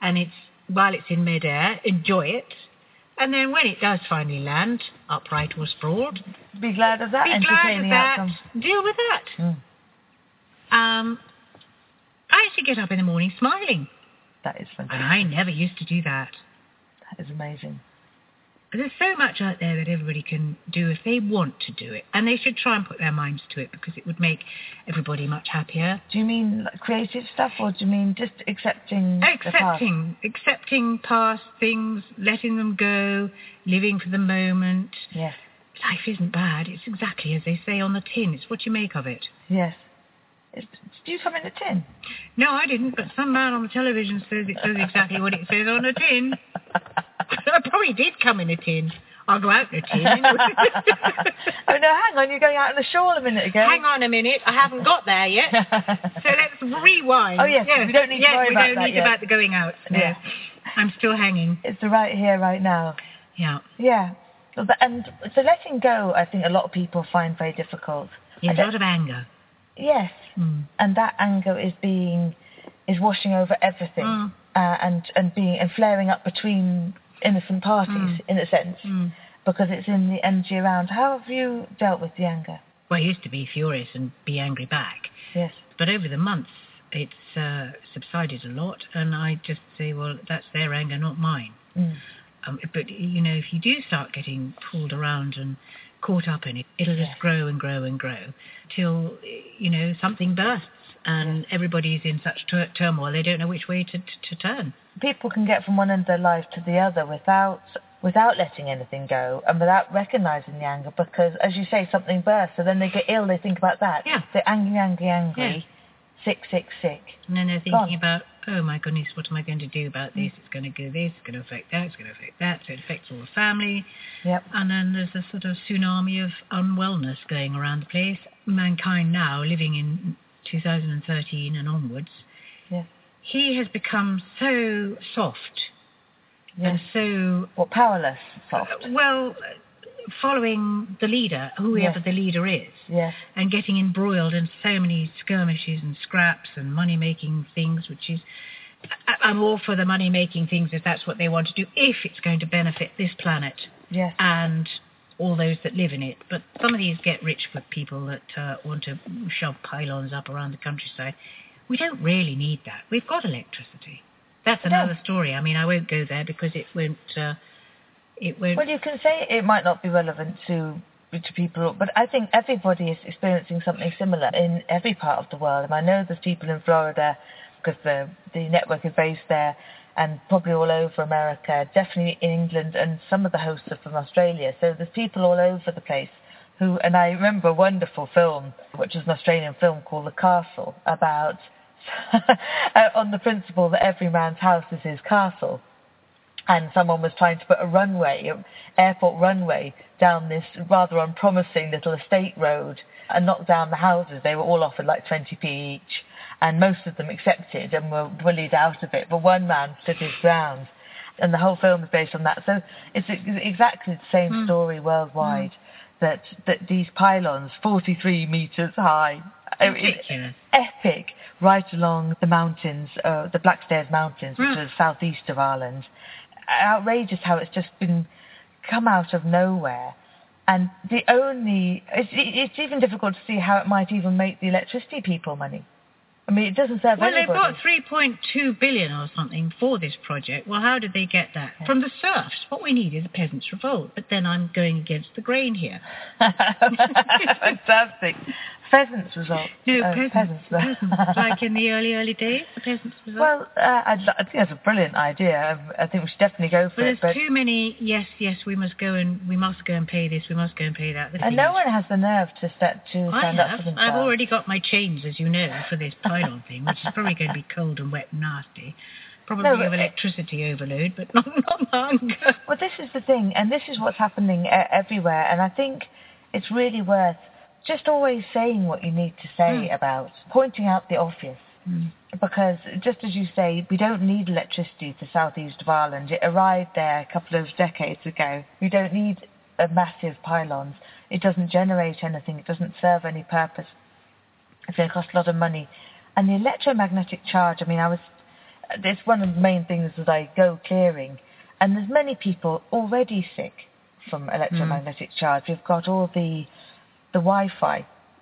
Speaker 4: and it's while it's in midair, enjoy it, and then when it does finally land, upright or sprawled,
Speaker 2: be glad of that.
Speaker 4: Be glad of that.
Speaker 2: Outcome.
Speaker 4: Deal with that.
Speaker 2: Mm.
Speaker 4: Um, I actually get up in the morning smiling.
Speaker 2: That is fantastic.
Speaker 4: And I never used to do that.
Speaker 2: That is amazing
Speaker 4: there's so much out there that everybody can do if they want to do it, and they should try and put their minds to it because it would make everybody much happier.
Speaker 2: Do you mean creative stuff, or do you mean just accepting?
Speaker 4: Accepting, accepting past things, letting them go, living for the moment.
Speaker 2: Yes.
Speaker 4: Life isn't bad. It's exactly as they say on the tin. It's what you make of it.
Speaker 2: Yes. Do you come in a tin?
Speaker 4: No, I didn't, but some man on the television says it says exactly what it says on a tin. [LAUGHS] [LAUGHS] I probably did come in a tin. I'll go out in a tin. [LAUGHS]
Speaker 2: oh no, hang on, you're going out in the shawl a minute ago.
Speaker 4: Hang on a minute, I haven't got there yet. [LAUGHS] so let's rewind.
Speaker 2: Oh yes, yes. we don't need
Speaker 4: yes,
Speaker 2: to worry
Speaker 4: we
Speaker 2: about
Speaker 4: don't
Speaker 2: that
Speaker 4: need
Speaker 2: yet.
Speaker 4: about the going out. No.
Speaker 2: Yeah.
Speaker 4: I'm still hanging.
Speaker 2: It's the right here, right now.
Speaker 4: Yeah.
Speaker 2: Yeah. And so letting go, I think a lot of people find very difficult.
Speaker 4: Yeah, a lot of anger.
Speaker 2: Yes,
Speaker 4: mm.
Speaker 2: and that anger is being is washing over everything,
Speaker 4: mm.
Speaker 2: uh, and and being and flaring up between innocent parties
Speaker 4: mm.
Speaker 2: in a sense
Speaker 4: mm.
Speaker 2: because it's in the energy around. How have you dealt with the anger?
Speaker 4: Well, I used to be furious and be angry back.
Speaker 2: Yes.
Speaker 4: But over the months, it's uh, subsided a lot, and I just say, well, that's their anger, not mine.
Speaker 2: Mm.
Speaker 4: Um, but you know, if you do start getting pulled around and caught up in it, it'll
Speaker 2: yes.
Speaker 4: just grow and grow and grow till you know something bursts and
Speaker 2: yes.
Speaker 4: everybody's in such tur- turmoil they don't know which way to, to, to turn.
Speaker 2: People can get from one end of their life to the other without without letting anything go and without recognizing the anger because, as you say, something bursts. So then they get ill, they think about that.
Speaker 4: Yeah.
Speaker 2: They're angry, angry, angry, yeah. sick, sick, sick.
Speaker 4: And then they're
Speaker 2: Gone.
Speaker 4: thinking about, oh my goodness, what am I going to do about this? It's going to do this, it's going to affect that, it's going to affect that, so it affects all the family.
Speaker 2: Yep.
Speaker 4: And then there's a sort of tsunami of unwellness going around the place. Mankind now, living in 2013 and onwards,
Speaker 2: Yes.
Speaker 4: he has become so soft and so,
Speaker 2: What, powerless, soft?
Speaker 4: Uh, well, following the leader, whoever
Speaker 2: Yes.
Speaker 4: the leader is.
Speaker 2: Yes.
Speaker 4: and getting embroiled in so many skirmishes and scraps and money-making things, which is, I- I'm all for the money-making things if that's what they want to do, if it's going to benefit this planet
Speaker 2: Yes.
Speaker 4: and all those that live in it. But some of these get rich for people that uh, want to shove pylons up around the countryside. We don't really need that. We've got electricity. That's
Speaker 2: No.
Speaker 4: another story. I mean, I won't go there because it won't. Uh, it won't.
Speaker 2: Well, you can say it might not be relevant to to people, but I think everybody is experiencing something similar in every part of the world. And I know there's people in Florida because the the network is based there, and probably all over America, definitely in England, and some of the hosts are from Australia. So there's people all over the place who, and I remember a wonderful film, which was an Australian film called The Castle, about [LAUGHS] uh, on the principle that every man's house is his castle and someone was trying to put a runway, an airport runway, down this rather unpromising little estate road and knock down the houses. They were all offered like 20p each, and most of them accepted and were bullied out of it. But one man stood his ground, and the whole film is based on that. So it's exactly the same story worldwide. That that these pylons, 43 meters high,
Speaker 4: Ridiculous.
Speaker 2: epic, right along the mountains, uh, the Blackstairs Mountains, which
Speaker 4: Mm.
Speaker 2: are southeast of Ireland. Outrageous how it's just been come out of nowhere. And the only, it's, it's even difficult to see how it might even make the electricity people money. I mean, it doesn't serve
Speaker 4: Well, they've got 3.2 billion or something for this project. Well, how did they get that? From the serfs. What we need is a peasants' revolt. But then I'm going against the grain here. [LAUGHS]
Speaker 2: Fantastic. Pheasants result.
Speaker 4: No,
Speaker 2: Uh,
Speaker 4: peasants. [LAUGHS] Peasants. like in the early, early days, the peasants' revolt.
Speaker 2: Well, uh, I'd, I think that's a brilliant idea. I, I think we should definitely go for
Speaker 4: but
Speaker 2: it.
Speaker 4: there's
Speaker 2: But
Speaker 4: too many, yes, yes, we must go and we must go and pay this, we must go and pay that.
Speaker 2: And no
Speaker 4: is-
Speaker 2: one has the nerve to step to
Speaker 4: I
Speaker 2: stand up for themselves.
Speaker 4: I've already got my chains, as you know, for this pylon thing, which is probably going to be cold and wet and nasty. Probably
Speaker 2: No,
Speaker 4: of electricity overload, but not, not hunger.
Speaker 2: Well, this is the thing, and this is what's happening e- everywhere. And I think it's really worth just always saying what you need to say
Speaker 4: Mm.
Speaker 2: about pointing out the obvious.
Speaker 4: Mm.
Speaker 2: Because just as you say, we don't need electricity for southeast of Ireland. It arrived there a couple of decades ago. We don't need a massive pylons. It doesn't generate anything. It doesn't serve any purpose. It's going to cost a lot of money. And the electromagnetic charge, I mean, I was, it's one of the main things that I go clearing. And there's many people already sick from electromagnetic charge. We've got all the, the Wi-Fi,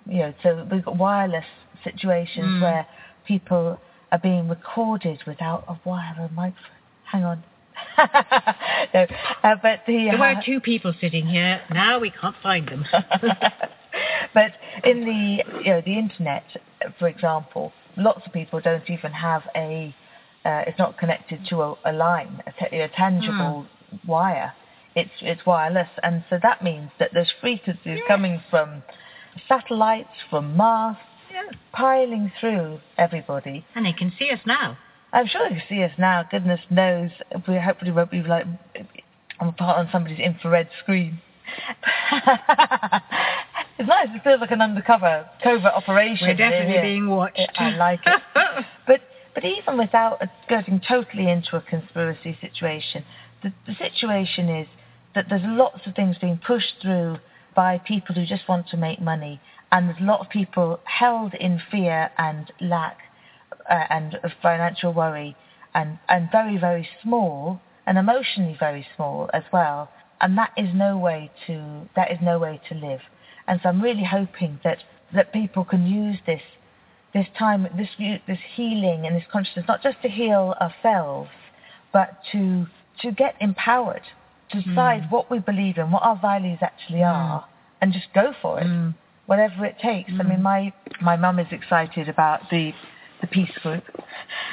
Speaker 2: you know, so we've got wireless situations
Speaker 4: Mm.
Speaker 2: where people are being recorded without a wire or a microphone. Hang on. [LAUGHS] no, uh, but the,
Speaker 4: There were
Speaker 2: uh,
Speaker 4: two people sitting here. Now we can't find them. [LAUGHS] [LAUGHS]
Speaker 2: but in the you know the internet, for example, lots of people don't even have a. Uh, it's not connected to a, a line, a, ta- a tangible wire. It's it's wireless, and so that means that there's frequencies coming from satellites, from Mars,
Speaker 4: yeah.
Speaker 2: piling through everybody.
Speaker 4: And they can see us now.
Speaker 2: I'm sure they can see us now. Goodness knows, we hopefully won't be like on part on somebody's infrared screen. [LAUGHS] it's nice. It feels like an undercover covert operation.
Speaker 4: We're definitely
Speaker 2: Yeah.
Speaker 4: being watched.
Speaker 2: I like it. [LAUGHS] but but even without getting totally into a conspiracy situation, the, the situation is that there's lots of things being pushed through by people who just want to make money, and there's a lot of people held in fear and lack uh, and financial worry, and and very very small and emotionally very small as well. And that is no way to that is no way to live. And so I'm really hoping that that people can use this this time, this this healing and this consciousness, not just to heal ourselves, but to to get empowered, to decide what we believe in, what our values actually are, and just go for it,
Speaker 4: Mm.
Speaker 2: whatever it takes. I mean, my my mum is excited about the the peace group,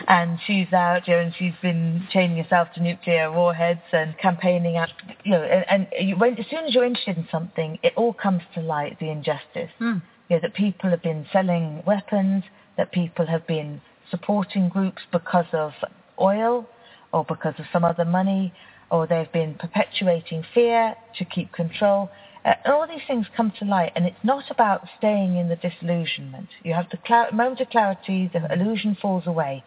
Speaker 2: and she's out here and she's been chaining herself to nuclear warheads and campaigning out. You know, and, and you, when, as soon as you're interested in something, it all comes to light the injustice.
Speaker 4: Mm.
Speaker 2: You know, that people have been selling weapons, that people have been supporting groups because of oil or because of some other money, or they've been perpetuating fear to keep control. Uh, and all these things come to light, and it's not about staying in the disillusionment. You have the cl- moment of clarity, the illusion falls away,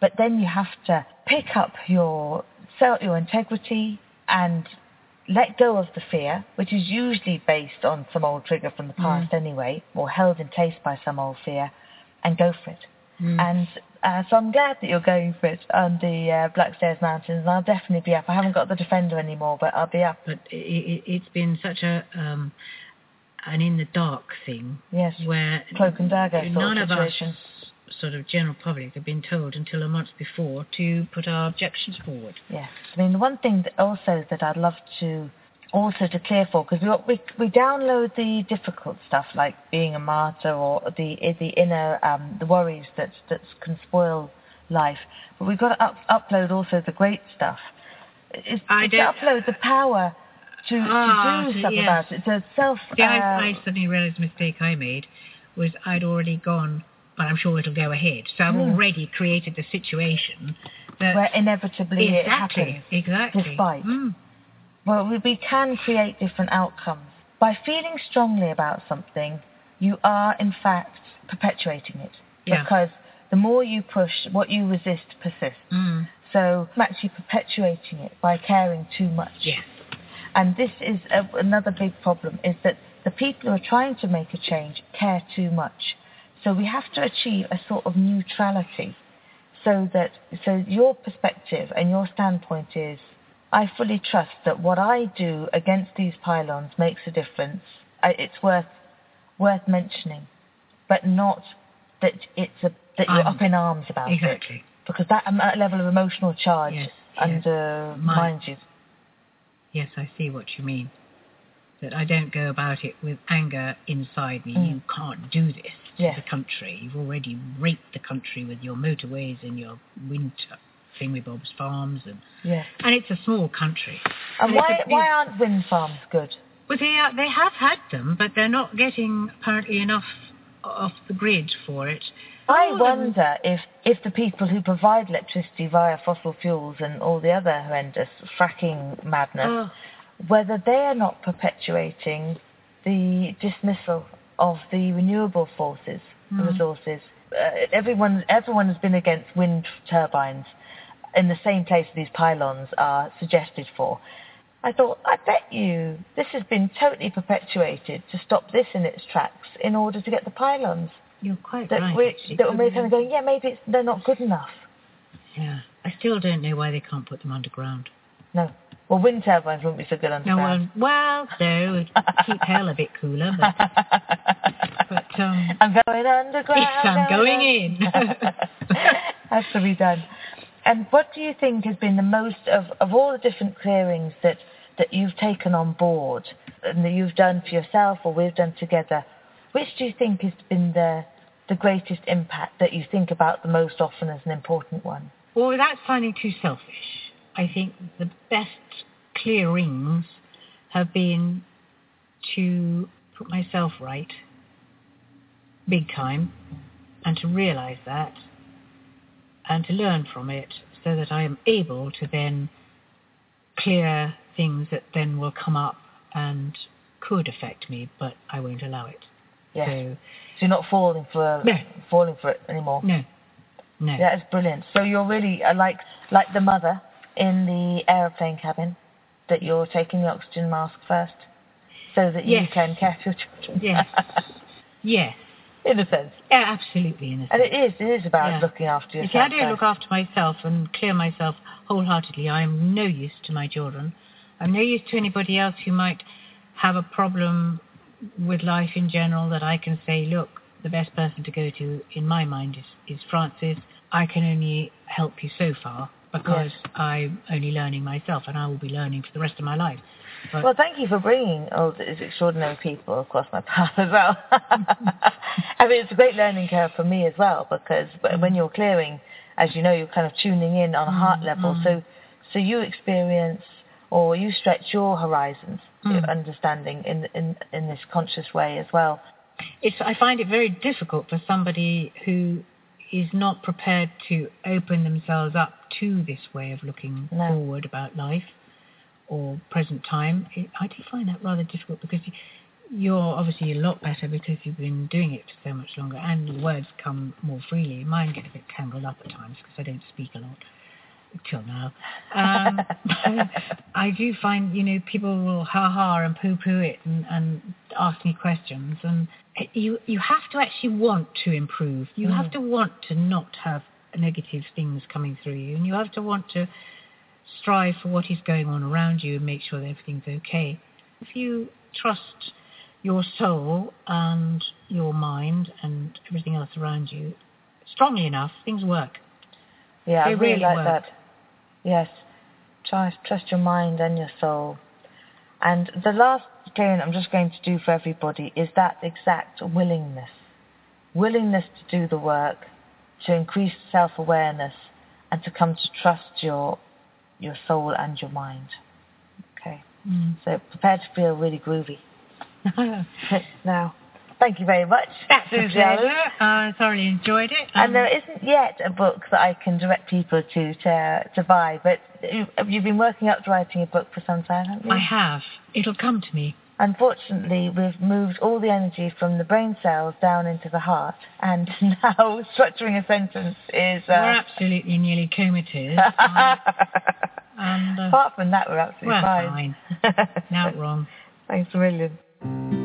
Speaker 2: but then you have to pick up your self, your integrity, and let go of the fear, which is usually based on some old trigger from the past anyway, or held in place by some old fear, and go for it. And uh, so I'm glad that you're going for it on the uh, Blackstairs Mountains, and I'll definitely be up. I haven't got the Defender anymore, but I'll be up.
Speaker 4: But it, it, it's been such a um, an in the dark thing
Speaker 2: Yes,
Speaker 4: where
Speaker 2: cloak and dagger sort
Speaker 4: none
Speaker 2: of
Speaker 4: of us, sort of general public, have been told until a month before to put our objections forward.
Speaker 2: Yes, I mean the one thing that also that I'd love to also to clear for because we, we we download the difficult stuff like being a martyr or the the inner um, the worries that that can spoil life, but we've got to up, upload also the great stuff. It's,
Speaker 4: I
Speaker 2: it's to upload the power to,
Speaker 4: Ah,
Speaker 2: to do
Speaker 4: so
Speaker 2: stuff
Speaker 4: yes.
Speaker 2: about it. To self.
Speaker 4: See,
Speaker 2: uh,
Speaker 4: I, I suddenly realised the mistake I made was I'd already gone, but I'm sure it'll go ahead. So I've
Speaker 2: Hmm.
Speaker 4: already created the situation that
Speaker 2: where inevitably it
Speaker 4: exactly,
Speaker 2: happens.
Speaker 4: exactly.
Speaker 2: despite.
Speaker 4: Mm.
Speaker 2: Well, we, can create different outcomes. By feeling strongly about something, you are in fact perpetuating it.
Speaker 4: Yeah.
Speaker 2: Because the more you push, what you resist persists.
Speaker 4: Mm.
Speaker 2: So I'm actually perpetuating it by caring too much.
Speaker 4: Yes.
Speaker 2: And this is a, another big problem, is that the people who are trying to make a change care too much. So we have to achieve a sort of neutrality so that so your perspective and your standpoint is I fully trust that what I do against these pylons makes a difference. I, it's worth worth mentioning, but not that it's a that you're
Speaker 4: Um,
Speaker 2: up in arms about it
Speaker 4: Exactly.
Speaker 2: because that, um, that level of emotional charge
Speaker 4: Yes, yes.
Speaker 2: undermines you.
Speaker 4: Yes, I see what you mean. That I don't go about it with anger inside me.
Speaker 2: Mm.
Speaker 4: You can't do this to
Speaker 2: Yes.
Speaker 4: the country. You've already raped the country with your motorways and your wind thingamybobs farms, and
Speaker 2: Yes.
Speaker 4: and it's a small country.
Speaker 2: And
Speaker 4: And
Speaker 2: why why aren't wind farms good?
Speaker 4: Well, they are, they have had them, but they're not getting apparently enough off the grid for it.
Speaker 2: I
Speaker 4: All of them-
Speaker 2: wonder if, if the people who provide electricity via fossil fuels and all the other horrendous fracking madness,
Speaker 4: Oh,
Speaker 2: whether they are not perpetuating the dismissal of the renewable forces,
Speaker 4: Mm.
Speaker 2: resources. Uh, everyone, everyone has been against wind turbines in the same place these pylons are suggested for. I thought, I bet you this has been totally perpetuated to stop this in its tracks in order to get the pylons.
Speaker 4: you're quite
Speaker 2: That,
Speaker 4: right. actually.
Speaker 2: that we're kind of going, yeah, maybe it's, they're not good enough.
Speaker 4: Yeah, I still don't know why they can't put them underground.
Speaker 2: No. Well, wind turbines wouldn't be so good
Speaker 4: No,
Speaker 2: underground.
Speaker 4: well, well, no, keep hell a bit cooler, but but um,
Speaker 2: I'm going underground.
Speaker 4: Yes, I'm going in. [LAUGHS]
Speaker 2: Has to be done. And what do you think has been the most of, of all the different clearings that, that you've taken on board and that you've done for yourself or we've done together? Which do you think has been the the greatest impact that you think about the most often as an important one?
Speaker 4: well, without sounding too selfish, I think the best clearings have been to put myself right, big time, and to realise that, and to learn from it, so that I am able to then clear things that then will come up and could affect me, but I won't allow it.
Speaker 2: Yes.
Speaker 4: So,
Speaker 2: So you're not falling for
Speaker 4: No.
Speaker 2: falling for it anymore.
Speaker 4: no, no.
Speaker 2: Yeah, it's brilliant. So you're really uh, like like the mother in the aeroplane cabin, that you're taking the oxygen mask first, so that you
Speaker 4: Yes.
Speaker 2: can catch your children.
Speaker 4: Yes. [LAUGHS] Yes.
Speaker 2: In a sense.
Speaker 4: Yeah, absolutely. In a sense.
Speaker 2: And it is. It is about
Speaker 4: Yeah.
Speaker 2: looking after yourself. If.
Speaker 4: I don't look after myself and clear myself wholeheartedly, I am no use to my children. I'm no use to anybody else who might have a problem with life in general that I can say, look, the best person to go to in my mind is, is Frances. I can only help you so far. Because yes. I'm only learning myself and I will be learning for the rest of my life.
Speaker 2: But well, thank you for bringing all these extraordinary people across my path as well. [LAUGHS] I mean, it's a great learning curve for me as well because when you're clearing, as you know, you're kind of tuning in on a heart mm, level. Mm. So, so you experience or you stretch your horizons, mm. your understanding in in in this conscious way as well.
Speaker 4: It's I find it very difficult for somebody who is not prepared to open themselves up to this way of looking no. forward about life or present time. It, I do find that rather difficult because you're obviously a lot better because you've been doing it for so much longer and your words come more freely. Mine get a bit tangled up at times because I don't speak a lot till now. Um, [LAUGHS] I do find, you know, people will ha-ha and poo-poo it and, and ask me questions and you you have to actually want to improve. You mm. have to want to not have negative things coming through you, and you have to want to strive for what is going on around you and make sure that everything's okay. If you trust your soul and your mind and everything else around you strongly enough, things work.
Speaker 2: Yeah,
Speaker 4: they
Speaker 2: I really,
Speaker 4: really
Speaker 2: like
Speaker 4: work.
Speaker 2: that. Yes, trust trust your mind and your soul. And the last thing I'm just going to do for everybody is that exact willingness. Willingness to do the work, to increase self-awareness, and to come to trust your your soul and your mind. Okay. Mm. So prepare to feel really groovy. [LAUGHS] [LAUGHS] now, Thank you very much,
Speaker 4: That's Susi I thoroughly enjoyed it.
Speaker 2: Um, and there isn't yet a book that I can direct people to to, to buy, but you've been working up to writing a book for some time, haven't you?
Speaker 4: I have. It'll come to me.
Speaker 2: Unfortunately, we've moved all the energy from the brain cells down into the heart, and [LAUGHS] now structuring a sentence is... Uh...
Speaker 4: We're absolutely nearly comatose. [LAUGHS]
Speaker 2: and, uh, Apart from that, we're absolutely
Speaker 4: we're
Speaker 2: fine.
Speaker 4: fine. [LAUGHS] Not wrong.
Speaker 2: Thanks a million.